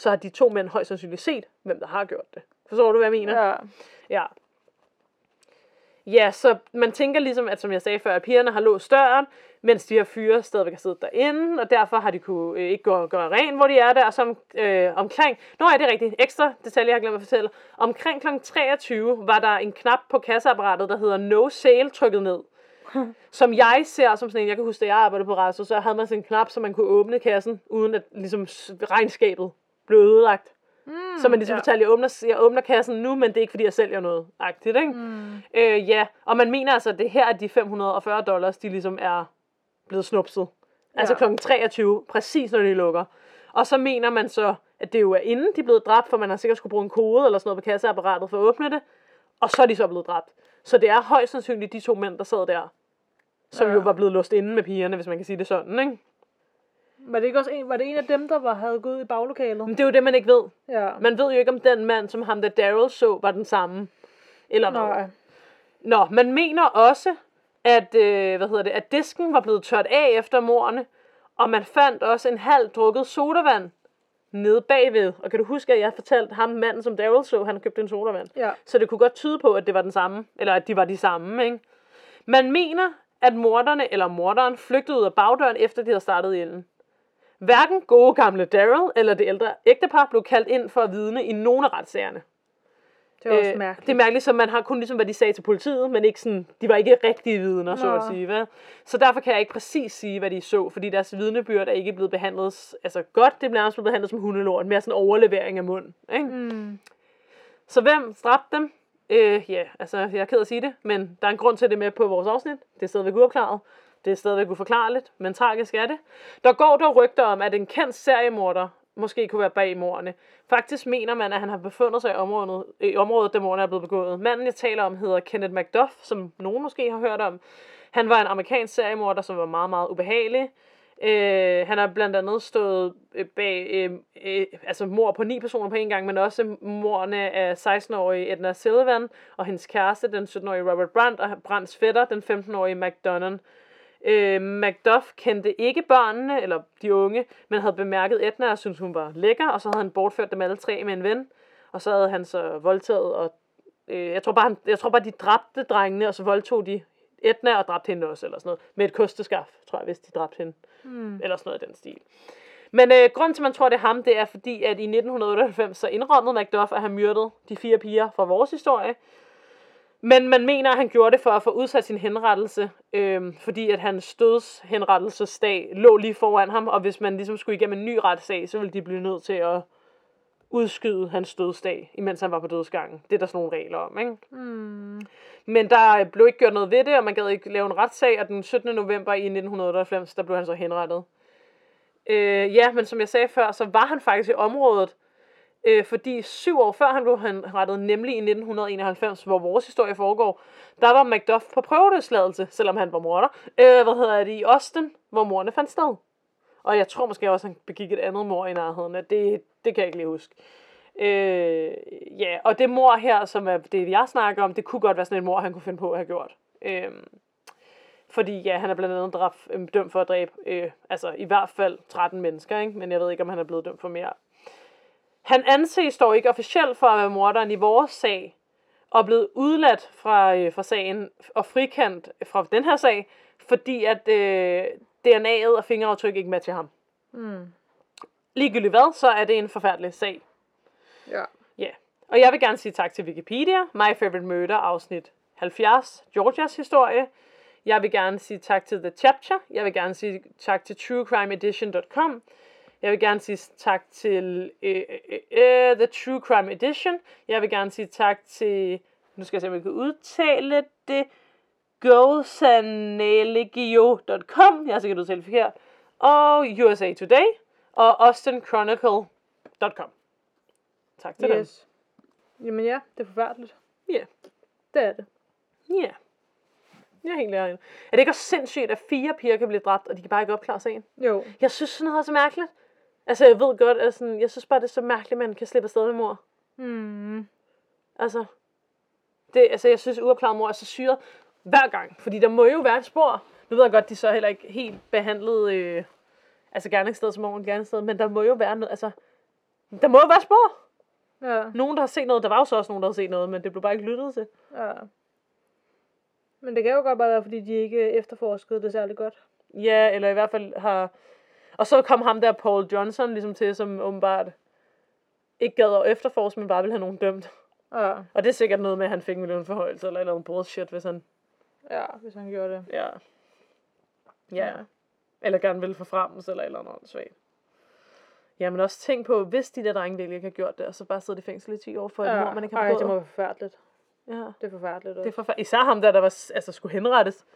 [SPEAKER 1] så har de to mænd højst sandsynligt set, hvem der har gjort det. Forstår du, hvad jeg mener?
[SPEAKER 2] Ja.
[SPEAKER 1] Ja. Ja, så man tænker ligesom, at som jeg sagde før, at pigerne har låst døren, mens de her fyre stadigvæk har siddet derinde, og derfor har de kunne øh, ikke gå gøre rent, hvor de er der, og så om, øh, omkring, nå ja, det er rigtigt, ekstra detalje, jeg har glemt at fortælle, omkring kl. 23 var der en knap på kasseapparatet, der hedder No Sale trykket ned. som jeg ser som sådan en, jeg kan huske, da jeg arbejdede på Resto, så havde man sådan en knap, så man kunne åbne kassen, uden at ligesom regnskabet blev ødelagt. Mm, så man ligesom
[SPEAKER 2] ja.
[SPEAKER 1] fortalte, jeg åbner, jeg åbner kassen nu, men det er ikke fordi, jeg sælger noget. Agtigt, ikke? Mm. Øh, ja, og man mener altså, at det her er de 540 dollars, de ligesom er blevet snupset. Altså
[SPEAKER 2] Ja.
[SPEAKER 1] kl. 23, præcis når de lukker. Og så mener man så, at det jo er inden de er blevet dræbt, for man har sikkert skulle bruge en kode eller sådan noget på kasseapparatet for at åbne det. Og så er de så blevet dræbt. Så det er højst sandsynligt de to mænd, der sad der, som
[SPEAKER 2] ja.
[SPEAKER 1] jo var blevet låst inde med pigerne, hvis man kan sige det sådan, ikke?
[SPEAKER 2] Var det ikke også en, var det en af dem, der var, havde gået i baglokalet?
[SPEAKER 1] Men det er jo det, man ikke ved.
[SPEAKER 2] Ja.
[SPEAKER 1] Man ved jo ikke, om den mand, som ham der Daryl så, var den samme. Eller hvad.
[SPEAKER 2] Nej.
[SPEAKER 1] Nå, man mener også, at, øh, hvad hedder det, at disken var blevet tørt af efter morerne, og man fandt også en halv drukket sodavand nede bagved. Og kan du huske, at jeg fortalte ham, manden som Daryl så, han købte en sodavand.
[SPEAKER 2] Ja.
[SPEAKER 1] Så det kunne godt tyde på, at det var den samme, eller at de var de samme, ikke? Man mener, at morderne eller morderen flygtede ud af bagdøren, efter de havde startet ilden. Hverken gode gamle Daryl eller det ældre ægtepar blev kaldt ind for at vidne i nogen af retssagerne.
[SPEAKER 2] Det var også
[SPEAKER 1] Øh,
[SPEAKER 2] mærkeligt.
[SPEAKER 1] Det er mærkeligt, så man har kun ligesom, hvad de sagde til politiet, men ikke sådan, de var ikke rigtige vidner, så at
[SPEAKER 2] Nå.
[SPEAKER 1] sige. Hvad? Så derfor kan jeg ikke præcis sige, hvad de så, fordi deres vidnebyrd er ikke blevet behandlet altså godt, det er nærmest blevet behandlet som hundelort, mere sådan overlevering af mund. Ikke?
[SPEAKER 2] Mm.
[SPEAKER 1] Så hvem dræbte dem? Øh, ja, altså, jeg er ked at sige det, men der er en grund til det er med på vores afsnit. Det er stadigvæk uopklaret. Det er stadigvæk uforklarligt, men tragisk er det. Der går dog rygter om, at en kendt seriemorder måske kunne være bag mordene. Faktisk mener man, at han har befundet sig i området, i området da mordene er blevet begået. Manden, jeg taler om, hedder Kenneth McDuff, som nogen måske har hørt om. Han var en amerikansk seriemorder, som var meget, meget ubehagelig. Øh, han har blandt andet stået øh, bag øh, øh, altså mor på ni personer på en gang, men også mordene af 16-årige Edna Sullivan og hendes kæreste, den 17-årige Robert Brandt, og Brandts fætter, den 15-årige McDonough. Øh, Macduff kendte ikke børnene, eller de unge, men havde bemærket Edna og syntes, hun var lækker, og så havde han bortført dem alle tre med en ven. Og så havde han så voldtaget, og øh, jeg, tror bare, han, jeg tror bare, de dræbte drengene, og så voldtog de Edna og dræbte hende også, eller sådan noget. Med et kosteskaf, tror jeg, hvis de dræbte hende. Mm. Eller sådan noget i den stil. Men øh, grunden til, at man tror, det er ham, det er fordi, at i 1998, så indrømmede Macduff, at han myrdede de fire piger fra vores historie. Men man mener, at han gjorde det for at få udsat sin henrettelse, øhm, fordi at hans dødshenrettelsesdag lå lige foran ham, og hvis man ligesom skulle igennem en ny retssag, så ville de blive nødt til at udskyde hans dødsdag, imens han var på dødsgangen. Det er der sådan nogle regler om, ikke?
[SPEAKER 2] Mm.
[SPEAKER 1] Men der blev ikke gjort noget ved det, og man gad ikke lave en retssag, og den 17. november i 1998, der blev han så henrettet. Øh, ja, men som jeg sagde før, så var han faktisk i området, øh, fordi syv år før han blev henrettet, nemlig i 1991, hvor vores historie foregår, der var Macduff på prøveløsladelse, selvom han var morder. Øh, hvad hedder det, i Austin, hvor morderne fandt sted. Og jeg tror måske også, han begik et andet mor i nærheden. Det, det kan jeg ikke lige huske. Øh, ja, og det mor her, som er det, jeg snakker om, det kunne godt være sådan et mor, han kunne finde på at have gjort. Øh, fordi ja, han er blandt andet dræbt, øh, dømt for at dræbe, øh, altså i hvert fald 13 mennesker, ikke? men jeg ved ikke, om han er blevet dømt for mere. Han anses dog ikke officielt for at være morderen i vores sag, og blevet udladt fra, øh, fra sagen og frikendt fra den her sag, fordi at øh, DNA'et og fingeraftryk ikke matcher ham.
[SPEAKER 2] Mm.
[SPEAKER 1] Ligegyldigt hvad, så er det en forfærdelig sag.
[SPEAKER 2] Ja.
[SPEAKER 1] Ja. Og jeg vil gerne sige tak til Wikipedia, My Favorite Murder, afsnit 70, Georgias historie. Jeg vil gerne sige tak til The Chapter. Jeg vil gerne sige tak til truecrimeedition.com. Jeg vil gerne sige tak til øh, øh, øh, The True Crime Edition. Jeg vil gerne sige tak til, nu skal jeg se, om jeg kan udtale det, gosanelegio.com. Jeg har sikkert udtalt forkert. Og USA Today. Og austinchronicle.com. Tak til dem.
[SPEAKER 2] Yes. Jamen ja, det er forfærdeligt.
[SPEAKER 1] Ja.
[SPEAKER 2] Det er det.
[SPEAKER 1] Ja. Jeg er helt ærlig. Er det ikke også sindssygt, at fire piger kan blive dræbt, og de kan bare ikke opklare sagen?
[SPEAKER 2] Jo.
[SPEAKER 1] Jeg synes sådan noget er så mærkeligt. Altså, jeg ved godt, at sådan, jeg synes bare, det er så mærkeligt, at man kan slippe afsted med mor.
[SPEAKER 2] Mm.
[SPEAKER 1] Altså, det, altså, jeg synes, uopklaret mor er så syret hver gang. Fordi der må jo være et spor. Nu ved jeg godt, de så heller ikke helt behandlet, øh, altså gerningssted som morgen gerningssted, men der må jo være noget, altså, der må jo være spor.
[SPEAKER 2] Ja.
[SPEAKER 1] Nogen, der har set noget. Der var jo så også nogen, der har set noget, men det blev bare ikke lyttet til.
[SPEAKER 2] ja. Men det kan jo godt bare være, fordi de ikke efterforskede det særlig godt.
[SPEAKER 1] Ja, eller i hvert fald har... Og så kom ham der, Paul Johnson, ligesom til, som åbenbart ikke gad at efterforske, men bare ville have nogen dømt.
[SPEAKER 2] Ja.
[SPEAKER 1] Og det er sikkert noget med, at han fik en million forhøjelse, eller noget bullshit, hvis han
[SPEAKER 2] Ja, hvis han gjorde det.
[SPEAKER 1] Ja. Ja. Eller gerne vil forfremmes, eller et eller andet svagt. Ja, men også tænk på, hvis de der drenge virkelig ikke har gjort det, og så bare sidde i fængsel i 10 år for et
[SPEAKER 2] ja.
[SPEAKER 1] mor, man ikke har
[SPEAKER 2] Ej,
[SPEAKER 1] begået.
[SPEAKER 2] det må være forfærdeligt.
[SPEAKER 1] Ja.
[SPEAKER 2] Det er forfærdeligt.
[SPEAKER 1] Det er forfærdeligt. Især ham der, der var, altså, skulle henrettes.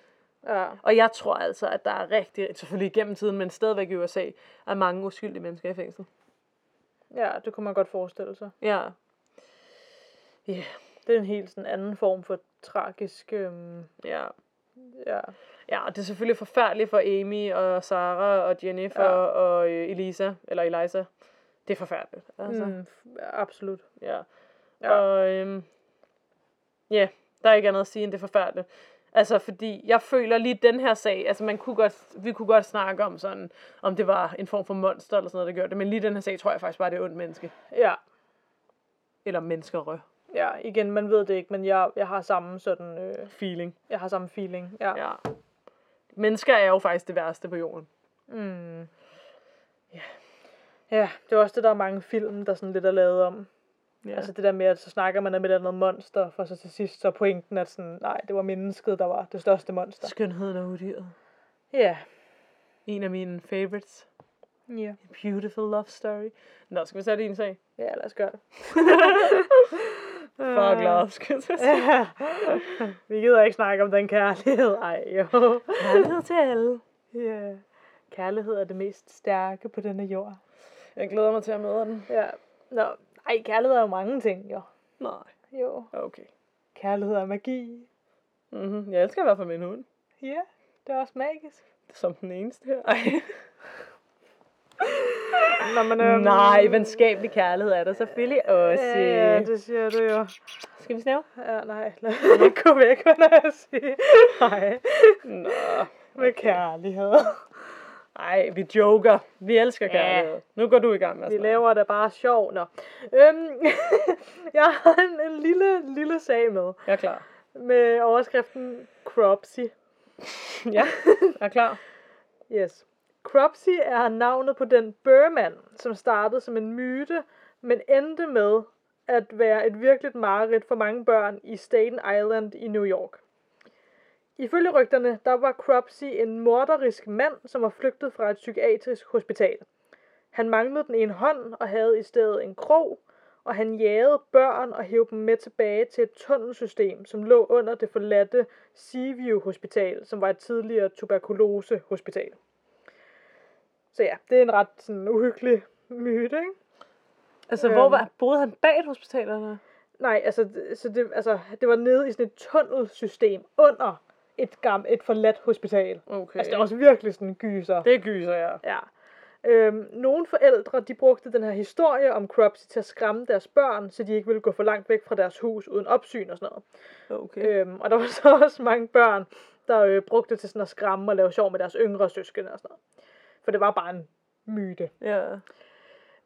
[SPEAKER 2] Ja.
[SPEAKER 1] Og jeg tror altså, at der er rigtig, selvfølgelig igennem tiden, men stadigvæk i USA, er mange uskyldige mennesker i fængsel.
[SPEAKER 2] ja, det kunne man godt forestille sig.
[SPEAKER 1] Ja. Ja.
[SPEAKER 2] Det er en helt sådan anden form for tragisk... Øhm,
[SPEAKER 1] Ja.
[SPEAKER 2] ja.
[SPEAKER 1] Ja, og det er selvfølgelig forfærdeligt for Amy og Sarah og Jennifer
[SPEAKER 2] Ja.
[SPEAKER 1] og øh, Elisa, eller Eliza. Det er forfærdeligt. Altså. Mm.
[SPEAKER 2] Absolut.
[SPEAKER 1] Ja.
[SPEAKER 2] Ja.
[SPEAKER 1] Og øhm, ja, der er ikke andet at sige, end det er forfærdeligt. Altså, fordi jeg føler lige den her sag, altså man kunne godt, vi kunne godt snakke om sådan, om det var en form for monster eller sådan noget, der gjorde det, men lige den her sag tror jeg faktisk bare, det er ondt menneske.
[SPEAKER 2] Ja.
[SPEAKER 1] Eller menneskerø.
[SPEAKER 2] Ja, igen, man ved det ikke, men jeg, jeg har samme sådan... Øh,
[SPEAKER 1] Feeling.
[SPEAKER 2] jeg har samme feeling. Ja.
[SPEAKER 1] Ja. Mennesker er jo faktisk det værste på jorden.
[SPEAKER 2] Mm. Ja. Ja, det er også det, der er mange film, der sådan lidt er lavet om.
[SPEAKER 1] Ja.
[SPEAKER 2] Ja. Altså det der med, at så snakker man om et eller andet monster, for så til sidst så er pointen, at sådan, nej, det var mennesket, der var det største monster.
[SPEAKER 1] Skønheden og udyret.
[SPEAKER 2] Ja.
[SPEAKER 1] En af mine favorites.
[SPEAKER 2] Ja.
[SPEAKER 1] Beautiful love story. Nå, skal vi sætte en sag?
[SPEAKER 2] Ja, lad os gøre det.
[SPEAKER 1] Fuck love, skal jeg sige.
[SPEAKER 2] Vi gider ikke snakke om den kærlighed. Ej, jo.
[SPEAKER 1] Kærlighed til alle.
[SPEAKER 2] Ja. Kærlighed er det mest stærke på denne jord.
[SPEAKER 1] Jeg glæder mig til at møde den.
[SPEAKER 2] Ja. Nå, ej, kærlighed er jo mange ting, jo.
[SPEAKER 1] Nej.
[SPEAKER 2] Jo.
[SPEAKER 1] Okay.
[SPEAKER 2] Kærlighed er magi.
[SPEAKER 1] Mm-hmm. Jeg elsker i hvert fald min hund.
[SPEAKER 2] Ja, det er også magisk.
[SPEAKER 1] Som den eneste her. Ej.
[SPEAKER 2] Nå, men, øhm,
[SPEAKER 1] Nej, venskabelig kærlighed er der selvfølgelig også.
[SPEAKER 2] Ja, ja, det siger du jo.
[SPEAKER 1] Skal vi snæve?
[SPEAKER 2] Ja, nej, lad mig gå væk, hvad jeg siger. Nej,
[SPEAKER 1] Nå.
[SPEAKER 2] med kærlighed.
[SPEAKER 1] Ej, vi joker. Vi elsker
[SPEAKER 2] Ja.
[SPEAKER 1] kærlighed. Nu går du i gang med
[SPEAKER 2] Vi laver det bare sjov, nå. Øhm, jeg har en, en lille, lille sag med,
[SPEAKER 1] Jeg er klar.
[SPEAKER 2] med overskriften Cropsy.
[SPEAKER 1] Ja, jeg er klar.
[SPEAKER 2] Yes. Cropsy er navnet på den børmand, som startede som en myte, men endte med at være et virkeligt mareridt for mange børn i Staten Island i New York. Ifølge rygterne, der var Cropsy en morderisk mand, som var flygtet fra et psykiatrisk hospital. Han manglede den ene hånd og havde i stedet en krog, og han jagede børn og hævde dem med tilbage til et tunnelsystem, som lå under det forladte Seaview Hospital, som var et tidligere tuberkulosehospital. Så ja, det er en ret sådan, uhyggelig myte, ikke?
[SPEAKER 1] Altså, hvor
[SPEAKER 2] Øhm.
[SPEAKER 1] var, boede han bag et hospital, eller?
[SPEAKER 2] Nej, altså, så det, altså, det var nede i sådan et tunnelsystem under et, gam, et forladt hospital.
[SPEAKER 1] Okay.
[SPEAKER 2] Altså, det er også virkelig sådan en gyser.
[SPEAKER 1] Det gyser jeg.
[SPEAKER 2] Ja. Øhm, nogle forældre, de brugte den her historie om Cropsy til at skræmme deres børn, så de ikke ville gå for langt væk fra deres hus uden opsyn og sådan noget.
[SPEAKER 1] Okay.
[SPEAKER 2] Øhm, og der var så også mange børn, der øh, brugte det til sådan at skræmme og lave sjov med deres yngre søskende og sådan noget. For det var bare en myte.
[SPEAKER 1] Ja.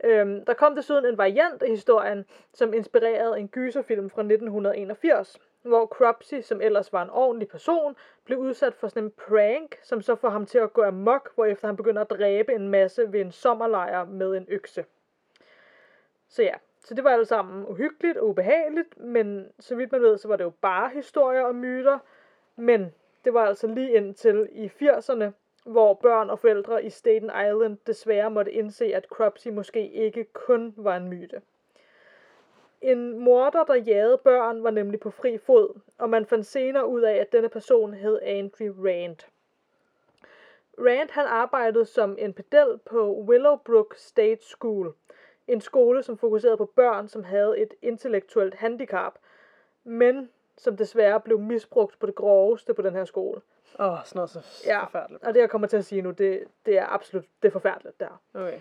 [SPEAKER 2] Øhm, der kom desuden en variant af historien, som inspirerede en gyserfilm fra 1981, hvor Cropsy, som ellers var en ordentlig person, blev udsat for sådan en prank, som så får ham til at gå amok, hvorefter han begynder at dræbe en masse ved en sommerlejr med en økse. Så ja, så det var alt sammen uhyggeligt og ubehageligt, men så vidt man ved, så var det jo bare historier og myter, men det var altså lige indtil i 80'erne, hvor børn og forældre i Staten Island desværre måtte indse, at Cropsy måske ikke kun var en myte. En morder, der jagede børn, var nemlig på fri fod, og man fandt senere ud af, at denne person hed Andrew Rand. Rand han arbejdede som en pedel på Willowbrook State School, en skole, som fokuserede på børn, som havde et intellektuelt handicap, men som desværre blev misbrugt på det groveste på den her skole.
[SPEAKER 1] Åh, oh, sådan noget så
[SPEAKER 2] Ja.
[SPEAKER 1] forfærdeligt.
[SPEAKER 2] Og det, jeg kommer til at sige nu, det, det er absolut det er forfærdeligt der.
[SPEAKER 1] Okay.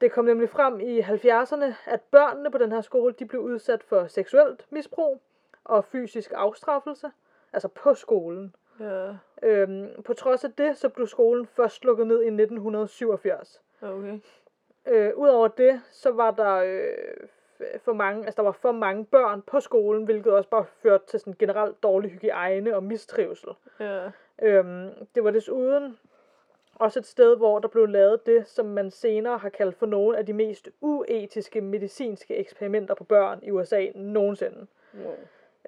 [SPEAKER 2] Det kom nemlig frem i 70'erne, at børnene på den her skole, de blev udsat for seksuelt misbrug og fysisk afstraffelse, altså på skolen.
[SPEAKER 1] Ja.
[SPEAKER 2] Øhm, på trods af det, så blev skolen først lukket ned i 1987.
[SPEAKER 1] Okay.
[SPEAKER 2] Øh, Udover det, så var der øh, for mange, altså der var for mange børn på skolen, hvilket også bare førte til sådan generelt dårlig hygiejne og mistrivsel.
[SPEAKER 1] Ja.
[SPEAKER 2] Øhm, det var desuden også et sted, hvor der blev lavet det, som man senere har kaldt for nogle af de mest uetiske medicinske eksperimenter på børn i USA nogensinde.
[SPEAKER 1] Wow.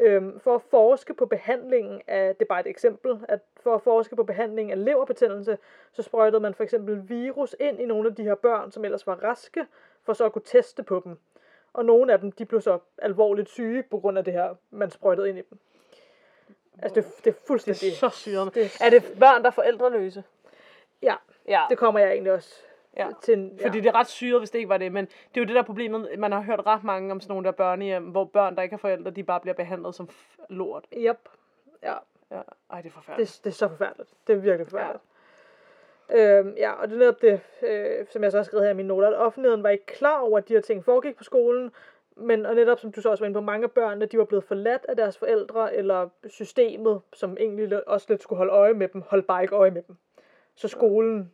[SPEAKER 2] Øhm, for at forske på behandlingen af, det er bare et eksempel, at for at forske på behandlingen af leverbetændelse, så sprøjtede man for eksempel virus ind i nogle af de her børn, som ellers var raske, for så at kunne teste på dem. Og nogle af dem, de blev så alvorligt syge på grund af det her, man sprøjtede ind i dem. Altså, det, det er
[SPEAKER 1] Det
[SPEAKER 2] fuldstændig...
[SPEAKER 1] er så syret.
[SPEAKER 2] det-
[SPEAKER 1] Er det børn, der er forældreløse?
[SPEAKER 2] Ja,
[SPEAKER 1] Ja.
[SPEAKER 2] det kommer jeg egentlig også
[SPEAKER 1] Ja.
[SPEAKER 2] til. Ja.
[SPEAKER 1] Fordi det er ret syret, hvis det ikke var det. Men det er jo det der problemet. Man har hørt ret mange om sådan nogle der børnehjem, hvor børn, der ikke har forældre, de bare bliver behandlet som lort.
[SPEAKER 2] Yep. Ja,
[SPEAKER 1] Ja. Ej, det er forfærdeligt.
[SPEAKER 2] det, det er så forfærdeligt. Det er virkelig forfærdeligt. Ja. Øhm, ja, og det er netop det, øh, som jeg så har skrevet her i mine noter, at offentligheden var ikke klar over, at de her ting foregik på skolen, men og netop som du så også var inde på, mange af børnene, de var blevet forladt af deres forældre, eller systemet, som egentlig også lidt skulle holde øje med dem, holdt bare ikke øje med dem. Så skolen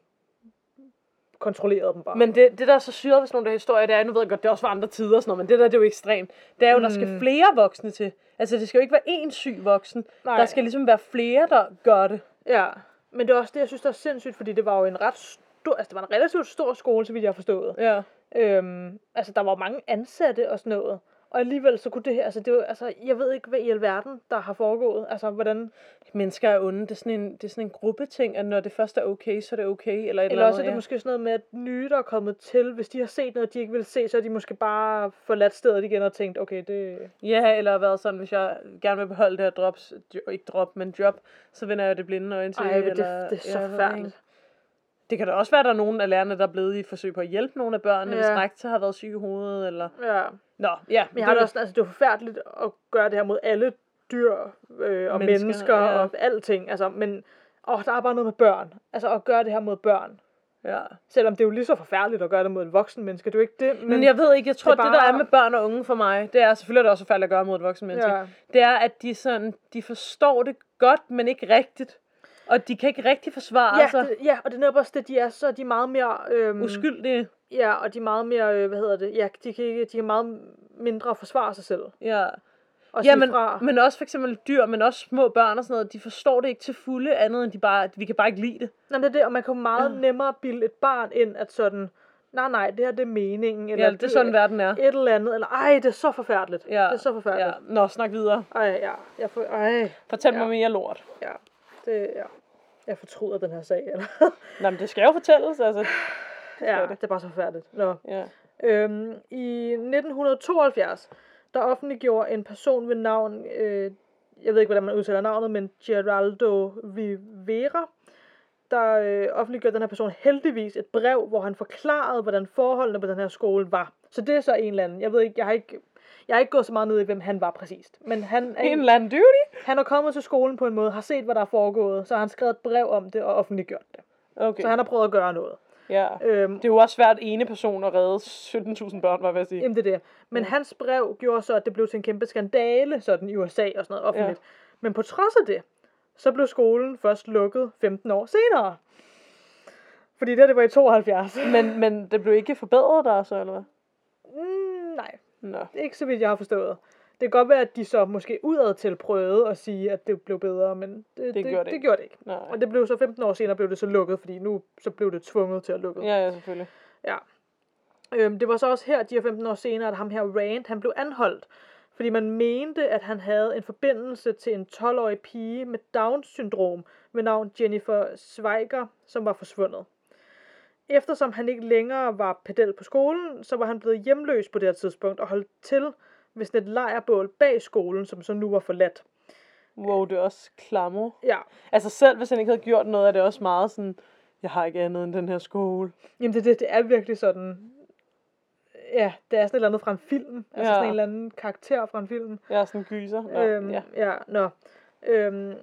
[SPEAKER 2] kontrollerede dem bare.
[SPEAKER 1] Men det, det der er så syret ved sådan nogle der historier, det er, nu ved jeg godt, det også for andre tider og sådan noget, men det der, det er jo ekstremt. Det er jo, der skal
[SPEAKER 2] Mm.
[SPEAKER 1] flere voksne til. Altså, det skal jo ikke være én syg voksen.
[SPEAKER 2] Nej.
[SPEAKER 1] Der skal ligesom være flere, der gør det.
[SPEAKER 2] Ja, men det er også det, jeg synes, der er sindssygt, fordi det var jo en ret stor, altså det var en relativt stor skole, så vidt jeg har forstået.
[SPEAKER 1] Ja.
[SPEAKER 2] Øhm, altså, der var mange ansatte og sådan noget. Og alligevel så kunne det her, altså, det var, altså, jeg ved ikke, hvad i alverden, der har foregået. Altså, hvordan,
[SPEAKER 1] Mennesker er onde. Det er sådan en, det er sådan en gruppeting, at når det først er okay, så er det okay. Eller, et
[SPEAKER 2] eller
[SPEAKER 1] eller
[SPEAKER 2] også er
[SPEAKER 1] andet,
[SPEAKER 2] det måske sådan noget med, at nye, der er kommet til, hvis de har set noget, de ikke vil se, så er de måske bare forladt stedet igen og tænkt, okay, det...
[SPEAKER 1] Ja, eller været sådan, hvis jeg gerne vil beholde det her drops, jo, ikke drop, men job, så vender jeg det blinde øjne til.
[SPEAKER 2] Ej, men det,
[SPEAKER 1] eller,
[SPEAKER 2] det er så
[SPEAKER 1] ikke. Det kan da også være, at der er nogen af lærerne, der er blevet i forsøg på at hjælpe nogle af børnene, ja. hvis rektor har været syg i hovedet, eller...
[SPEAKER 2] Ja,
[SPEAKER 1] Nå, ja.
[SPEAKER 2] men jeg har det også, altså, det er forfærdeligt at gøre det her mod alle dyr øh, og
[SPEAKER 1] Mennesker,
[SPEAKER 2] mennesker,
[SPEAKER 1] ja.
[SPEAKER 2] og alting, altså, men åh, der er bare noget med børn. Altså, at gøre det her mod børn.
[SPEAKER 1] Ja.
[SPEAKER 2] Selvom det er jo lige så forfærdeligt at gøre det mod en voksen menneske, det er jo ikke det,
[SPEAKER 1] Men, men jeg ved ikke, jeg tror,
[SPEAKER 2] det er
[SPEAKER 1] det der er
[SPEAKER 2] bare-
[SPEAKER 1] med børn og unge for mig, det er selvfølgelig er det også forfærdeligt at gøre mod et voksen menneske.
[SPEAKER 2] Ja.
[SPEAKER 1] Det er, at de, sådan, de forstår det godt, men ikke rigtigt. Og de kan ikke rigtig forsvare
[SPEAKER 2] Ja,
[SPEAKER 1] sig
[SPEAKER 2] det, ja, og det er netop også det, de er så, de er meget mere... Øhm,
[SPEAKER 1] uskyldige.
[SPEAKER 2] Ja, og de er meget mere, øh, hvad hedder det, ja, de kan, ikke, de kan meget mindre forsvare sig selv.
[SPEAKER 1] Ja.
[SPEAKER 2] Og
[SPEAKER 1] Ja, men,
[SPEAKER 2] fra.
[SPEAKER 1] men også for eksempel dyr, men også små børn og sådan noget, de forstår det ikke til fulde andet, end de bare, vi kan bare ikke lide det.
[SPEAKER 2] Nej, det er det, og man kan meget nemmere bilde et barn ind, at sådan, nej, nej, det her det er meningen, eller
[SPEAKER 1] Ja, det er sådan, verden er.
[SPEAKER 2] et eller andet, eller ej, det er så forfærdeligt.
[SPEAKER 1] Ja.
[SPEAKER 2] Det er så
[SPEAKER 1] Ja.
[SPEAKER 2] forfærdeligt.
[SPEAKER 1] Nå, snak videre.
[SPEAKER 2] Ej, ja, jeg får, ej,
[SPEAKER 1] Fortæl
[SPEAKER 2] Ja.
[SPEAKER 1] mig mere lort.
[SPEAKER 2] ja, det, ja. Jeg fortryder den her sag, eller?
[SPEAKER 1] Nå, men det skal jo fortælles, altså.
[SPEAKER 2] ja,
[SPEAKER 1] det.
[SPEAKER 2] det er bare så forfærdeligt. Nå.
[SPEAKER 1] Ja.
[SPEAKER 2] Øhm, I 1972, der offentliggjorde en person ved navn, øh, jeg ved ikke, hvordan man udtaler navnet, men Geraldo Rivera, der øh, offentliggjorde den her person heldigvis et brev, hvor han forklarede, hvordan forholdene på den her skole var. Så det er så en eller anden. Jeg ved ikke, jeg har ikke, jeg har ikke gået så meget ned i, hvem han var præcist. Men han er,
[SPEAKER 1] En eller anden duty?
[SPEAKER 2] han er kommet til skolen på en måde, har set, hvad der er foregået, så har han skrevet et brev om det og offentliggjort det.
[SPEAKER 1] Okay.
[SPEAKER 2] Så han har prøvet at gøre noget.
[SPEAKER 1] Ja.
[SPEAKER 2] Øhm,
[SPEAKER 1] Det er jo også svært ene person at redde 17.000 børn, var jeg sige.
[SPEAKER 2] Jamen det er det. Men
[SPEAKER 1] Mm.
[SPEAKER 2] hans brev gjorde så, at det blev til en kæmpe skandale sådan i USA og sådan noget offentligt. Ja. Men på trods af det, så blev skolen først lukket 15 år senere. Fordi det, det var i 72.
[SPEAKER 1] Men, men det blev ikke forbedret der så, eller hvad?
[SPEAKER 2] Mm, nej,
[SPEAKER 1] Nå.
[SPEAKER 2] det ikke så vidt, jeg har forstået. Det kan godt være, at de så måske udad til prøvede at sige, at det blev bedre, men det, det,
[SPEAKER 1] gjorde
[SPEAKER 2] det,
[SPEAKER 1] det
[SPEAKER 2] det
[SPEAKER 1] ikke.
[SPEAKER 2] gjorde det ikke.
[SPEAKER 1] Nej.
[SPEAKER 2] Og det blev så 15 år senere, blev det så lukket, fordi nu så blev det tvunget til at lukke.
[SPEAKER 1] Ja, ja, selvfølgelig.
[SPEAKER 2] Ja. Øhm, det var så også her, de her 15 år senere, at ham her Rand, han blev anholdt. Fordi man mente, at han havde en forbindelse til en 12-årig pige med Down-syndrom ved navn Jennifer Schweiger, som var forsvundet. Eftersom han ikke længere var pedel på skolen, så var han blevet hjemløs på det her tidspunkt og holdt til ved sådan et lejrbål bag skolen, som så nu var forladt.
[SPEAKER 1] Wow, det er også klammer.
[SPEAKER 2] Ja,
[SPEAKER 1] Altså selv hvis han ikke havde gjort noget, er det også meget sådan, jeg har ikke andet end den her skole.
[SPEAKER 2] jamen det, det, det er virkelig sådan... Ja, det er sådan et eller andet fra en film. Altså
[SPEAKER 1] Ja.
[SPEAKER 2] sådan en eller anden karakter fra en film.
[SPEAKER 1] Er sådan en gyser. Nå,
[SPEAKER 2] Øhm,
[SPEAKER 1] ja.
[SPEAKER 2] ja. ja, nå. Øhm,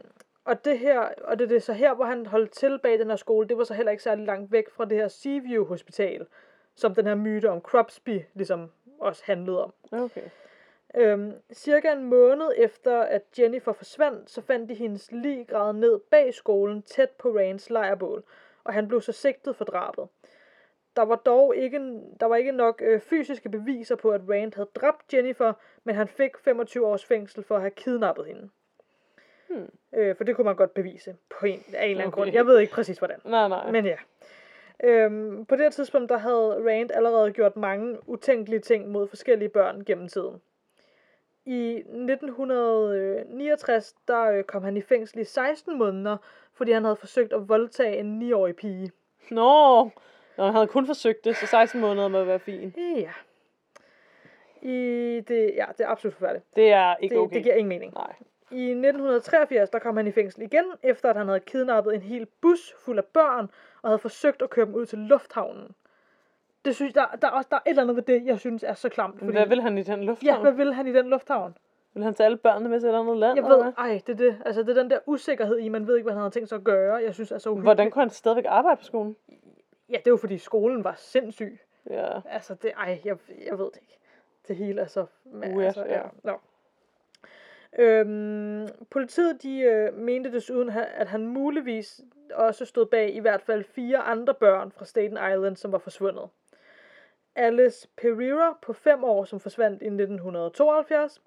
[SPEAKER 2] og det her, og det, det er så her, hvor han holdt til bag den her skole, det var så heller ikke særlig langt væk fra det her Seaview Hospital, som den her myte om Crosby ligesom også handlede om.
[SPEAKER 1] Okay.
[SPEAKER 2] Øhm, cirka en måned efter, at Jennifer forsvandt, så fandt de hendes lig gravet ned bag skolen, tæt på Rands lejrbål, og han blev så sigtet for drabet. Der var dog ikke, der var ikke nok øh, fysiske beviser på, at Rand havde dræbt Jennifer, men han fik 25 års fængsel for at have kidnappet hende.
[SPEAKER 1] Hmm.
[SPEAKER 2] Øh, for det kunne man godt bevise på en, af en eller anden
[SPEAKER 1] Okay.
[SPEAKER 2] grund. Jeg ved ikke præcis hvordan.
[SPEAKER 1] Nej, nej.
[SPEAKER 2] Men ja. Øhm, på det tidspunkt, der havde Rand allerede gjort mange utænkelige ting mod forskellige børn gennem tiden. I 1969, der øh, kom han i fængsel i 16 måneder, fordi han havde forsøgt at voldtage en 9-årig pige.
[SPEAKER 1] Nå, Nå, han havde kun forsøgt det, så 16 måneder må være fint.
[SPEAKER 2] Ja. I det, ja, det er absolut forfærdeligt.
[SPEAKER 1] Det er ikke
[SPEAKER 2] Det,
[SPEAKER 1] okay.
[SPEAKER 2] det giver ingen mening.
[SPEAKER 1] Nej.
[SPEAKER 2] I 1983, der kom han i fængsel igen, efter at han havde kidnappet en hel bus fuld af børn, og havde forsøgt at køre dem ud til lufthavnen. Det synes, der, der, er også, der er et eller andet ved det, jeg synes er så klamt.
[SPEAKER 1] Men hvad vil han i den
[SPEAKER 2] Ja,
[SPEAKER 1] lufthavn?
[SPEAKER 2] hvad vil han i den lufthavn?
[SPEAKER 1] Vil han tage alle børnene med til et andet land?
[SPEAKER 2] Jeg
[SPEAKER 1] eller
[SPEAKER 2] ved, ej, det er det. Altså, det er den der usikkerhed i, man ved ikke, hvad han havde tænkt sig at gøre. Jeg synes, er så uhyggeligt.
[SPEAKER 1] Hvordan kunne han stadigvæk arbejde på skolen?
[SPEAKER 2] Ja, det jo fordi skolen var sindssyg.
[SPEAKER 1] Ja.
[SPEAKER 2] Altså, det, ej, jeg, jeg ved det ikke. Det hele er så... Men,
[SPEAKER 1] Weird,
[SPEAKER 2] altså,
[SPEAKER 1] ja.
[SPEAKER 2] Nå. Øhm, politiet de øh, mente desuden, at han muligvis også stod bag i hvert fald fire andre børn fra Staten Island, som var forsvundet. Alice Pereira på 5 år, som forsvandt i 1972.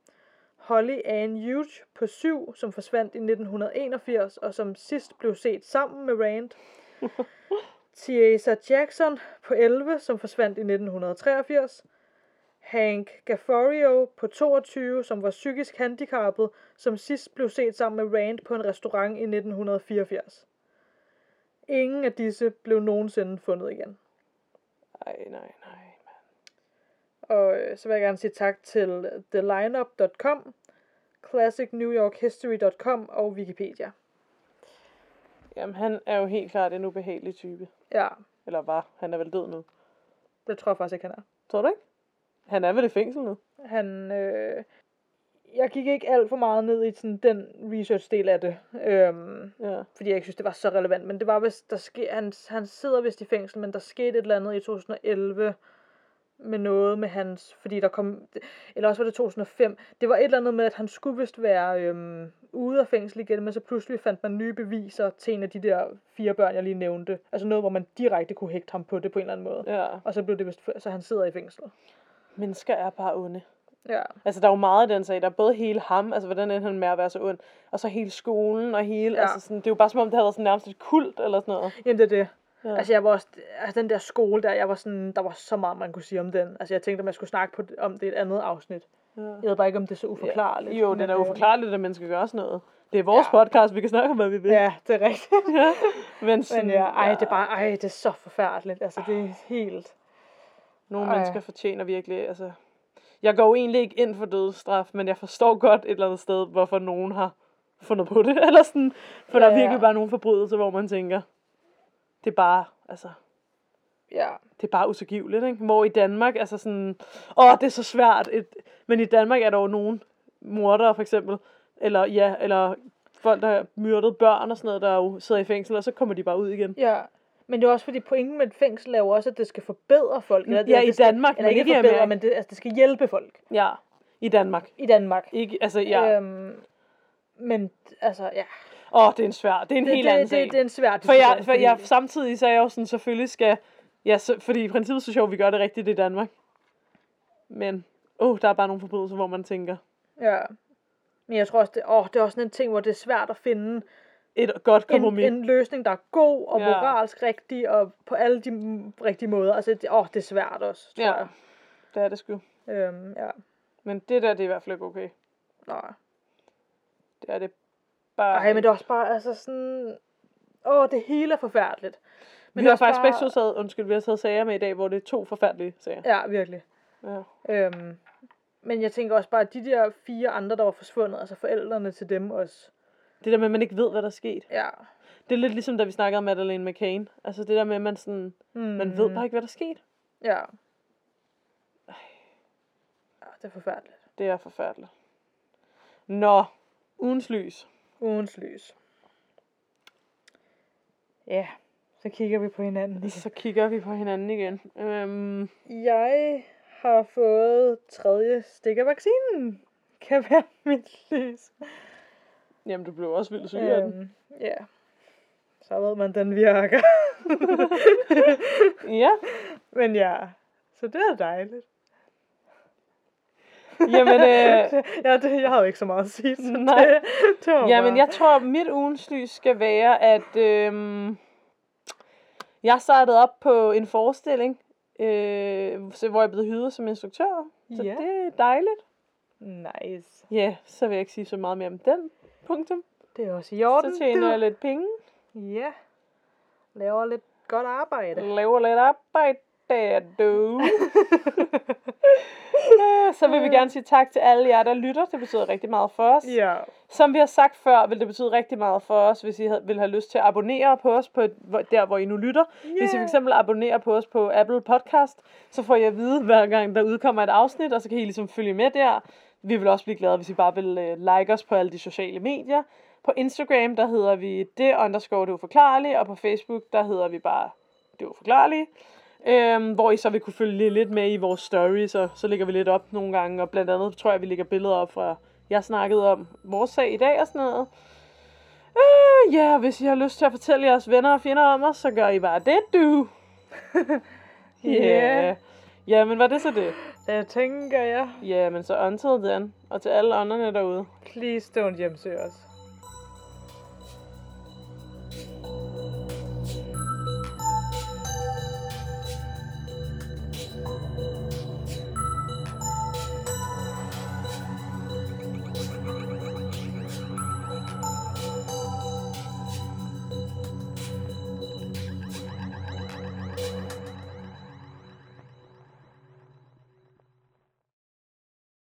[SPEAKER 2] Holly Ann Hughes på 7, som forsvandt i 1981, og som sidst blev set sammen med Rand. Tiesa Jackson på 11, som forsvandt i 1983. Hank Gafforio på 22, som var psykisk handicappet, som sidst blev set sammen med Rand på en restaurant i 1984. Ingen af disse blev nogensinde fundet igen.
[SPEAKER 1] Ej, nej, nej.
[SPEAKER 2] Og øh, så vil jeg gerne sige tak til thelineup.com, classicnewyorkhistory.com og Wikipedia.
[SPEAKER 1] Jamen, han er jo helt klart en ubehagelig type.
[SPEAKER 2] Ja,
[SPEAKER 1] Eller var. Han er vel død nu.
[SPEAKER 2] det tror jeg faktisk ikke, han er.
[SPEAKER 1] Tror du ikke? Han er vel i fængsel nu?
[SPEAKER 2] Han, øh, jeg gik ikke alt for meget ned i sådan, den research-del af det, øhm,
[SPEAKER 1] Ja.
[SPEAKER 2] fordi jeg ikke synes, det var så relevant. Men det var vist, der ske, han, han sidder vist i fængsel, men der skete et eller andet i 2011 med noget med hans, fordi der kom, eller også var det 2005, det var et eller andet med, at han skulle vist være øhm, ude af fængsel igen, men så pludselig fandt man nye beviser til en af de der fire børn, jeg lige nævnte. Altså noget, hvor man direkte kunne hægte ham på det på en eller anden måde.
[SPEAKER 1] Ja.
[SPEAKER 2] Og så blev det vist, så han sidder i fængsel.
[SPEAKER 1] Mennesker er bare onde.
[SPEAKER 2] Ja.
[SPEAKER 1] Altså, der er jo meget i den sag. Der er både hele ham, altså hvordan endte han med at være så ond, og så hele skolen og hele,
[SPEAKER 2] Ja.
[SPEAKER 1] ja. altså sådan, det er jo bare som om, det havde været sådan nærmest et kult eller sådan noget.
[SPEAKER 2] Jamen det er det.
[SPEAKER 1] Ja.
[SPEAKER 2] Ja. Altså jeg var også, altså den der skole der, jeg var sådan, der var så meget, man kunne sige om den. Altså jeg tænkte, at man skulle snakke på, om det i et andet afsnit.
[SPEAKER 1] Ja.
[SPEAKER 2] Jeg ved bare ikke, om det er så uforklarligt.
[SPEAKER 1] Jo, det er da
[SPEAKER 2] øh,
[SPEAKER 1] uforklarligt, at man skal gøre sådan noget. Det er vores
[SPEAKER 2] Ja.
[SPEAKER 1] ja. podcast, vi kan snakke om, hvad vi vil.
[SPEAKER 2] Ja, det er rigtigt.
[SPEAKER 1] Men, sådan,
[SPEAKER 2] Men ja, ej, det er bare, ej, det er så forfærdeligt. Altså det er helt,
[SPEAKER 1] Nogle
[SPEAKER 2] Ej.
[SPEAKER 1] mennesker fortjener virkelig, altså... Jeg går jo egentlig ikke ind for dødsstraf, men jeg forstår godt et eller andet sted, hvorfor nogen har fundet på det. Eller sådan, for ja, der er
[SPEAKER 2] Ja.
[SPEAKER 1] virkelig bare nogle forbrydelser, hvor man tænker, det er bare, altså,
[SPEAKER 2] ja.
[SPEAKER 1] det er bare utilgiveligt, ikke? Hvor i Danmark, altså sådan, åh, det er så svært. Et, men i Danmark er der jo nogen mordere, for eksempel, eller ja, eller folk, der har myrdet børn og sådan noget, der jo sidder i fængsel, og så kommer de bare ud igen.
[SPEAKER 2] Ja, men det er også fordi pointen med et fængsel er jo også, at det skal forbedre folk. Eller,
[SPEAKER 1] Ja, i
[SPEAKER 2] det skal,
[SPEAKER 1] Danmark,
[SPEAKER 2] eller ikke
[SPEAKER 1] ikke
[SPEAKER 2] forbedre,
[SPEAKER 1] Amerika.
[SPEAKER 2] men det, altså, det skal hjælpe folk
[SPEAKER 1] Ja, i Danmark.
[SPEAKER 2] i Danmark.
[SPEAKER 1] Ikke, altså, ja.
[SPEAKER 2] Øhm, men altså, ja.
[SPEAKER 1] Åh, det er en svær, det er en
[SPEAKER 2] Det,
[SPEAKER 1] helt
[SPEAKER 2] det,
[SPEAKER 1] anden
[SPEAKER 2] det,
[SPEAKER 1] sag.
[SPEAKER 2] det, det er en svær
[SPEAKER 1] For jeg, for jeg, samtidig så er jeg jo sådan, selvfølgelig skal, ja, så, fordi i princippet så sjovt, vi gør det rigtigt i Danmark. Men, åh, oh, der er bare nogle forbrydelser, hvor man tænker,
[SPEAKER 2] Ja. Men jeg tror også, det, åh, det er også sådan en ting, hvor det er svært at finde
[SPEAKER 1] et godt
[SPEAKER 2] en,
[SPEAKER 1] kompromis.
[SPEAKER 2] en løsning, der er god og
[SPEAKER 1] Ja.
[SPEAKER 2] moralsk rigtig, og på alle de rigtige måder. Altså, det, åh, det er svært også, tror
[SPEAKER 1] Ja.
[SPEAKER 2] jeg.
[SPEAKER 1] Det er det sgu.
[SPEAKER 2] Øhm, ja.
[SPEAKER 1] Men det der, det er i hvert fald ikke okay.
[SPEAKER 2] Nej.
[SPEAKER 1] Det er det bare
[SPEAKER 2] Ej, men det er også bare, altså sådan... Åh, det hele er forfærdeligt.
[SPEAKER 1] Men vi har faktisk
[SPEAKER 2] bare-
[SPEAKER 1] begge taget, undskyld, vi har taget sager med i dag, hvor det er to forfærdelige sager.
[SPEAKER 2] Ja, virkelig.
[SPEAKER 1] Ja.
[SPEAKER 2] Øhm, men jeg tænker også bare, at de der fire andre, der var forsvundet, altså forældrene til dem også.
[SPEAKER 1] Det der med, at man ikke ved, hvad der er sket.
[SPEAKER 2] Ja.
[SPEAKER 1] Det er lidt ligesom, da vi snakkede om Madeleine McCain. Altså det der med, at man, sådan,
[SPEAKER 2] Mm,
[SPEAKER 1] man ved bare ikke, hvad der er sket.
[SPEAKER 2] Ja. Ja, det er forfærdeligt.
[SPEAKER 1] Det er forfærdeligt. Nå, ugens lys.
[SPEAKER 2] Ugens lys. Ja, så kigger vi på hinanden.
[SPEAKER 1] Så kigger vi på hinanden igen. Øhm,
[SPEAKER 2] Jeg har fået tredje stik af vaccinen. Kan være mit lys.
[SPEAKER 1] Jamen, du blev også vildt syg af den.
[SPEAKER 2] Øhm, ja. Så ved man, den virker.
[SPEAKER 1] Ja,
[SPEAKER 2] Men ja, så det er dejligt.
[SPEAKER 1] jamen, øh,
[SPEAKER 2] ja, det, jeg havde ikke så meget at sige. Så
[SPEAKER 1] Nej.
[SPEAKER 2] Det, det var
[SPEAKER 1] jamen,
[SPEAKER 2] bare-
[SPEAKER 1] jeg tror, mit ugens lys skal være, at øhm, jeg startede op på en forestilling, øh, hvor jeg blev hyret som instruktør. Så
[SPEAKER 2] Ja.
[SPEAKER 1] det er dejligt.
[SPEAKER 2] Nice.
[SPEAKER 1] Ja, yeah, så vil jeg ikke sige så meget mere om den. Punktum.
[SPEAKER 2] Det er også i orden.
[SPEAKER 1] Så tjener jeg lidt penge.
[SPEAKER 2] Ja. Laver lidt godt arbejde.
[SPEAKER 1] Laver lidt arbejde der, du. Så vil vi gerne sige tak til alle jer, der lytter. Det betyder rigtig meget for os.
[SPEAKER 2] Ja.
[SPEAKER 1] Som vi har sagt før, vil det betyde rigtig meget for os, hvis I vil have lyst til at abonnere på os på der, hvor I nu lytter. Yeah. Hvis I fx abonnerer på os på Apple Podcast, så får I at vide, hver gang der udkommer et afsnit, og så kan I ligesom følge med der. Vi vil også blive glade, hvis I bare vil øh, like os på alle de sociale medier. På Instagram, der hedder vi det underscore det uforklarlige, og på Facebook, der hedder vi bare det uforklarlige. Øhm, hvor I så vil kunne følge lidt med i vores stories, og så lægger vi lidt op nogle gange, og blandt andet tror jeg, vi lægger billeder op fra, jeg snakkede om vores sag i dag og sådan noget. Øh, ja, hvis I har lyst til at fortælle jeres venner og fjender om os, så gør I bare det, du. Ja.
[SPEAKER 2] Ja.
[SPEAKER 1] Ja, men var det så det?
[SPEAKER 2] Det tænker jeg.
[SPEAKER 1] Ja, men så until then, og til alle ånderne derude.
[SPEAKER 2] Please don't hjemsøge os.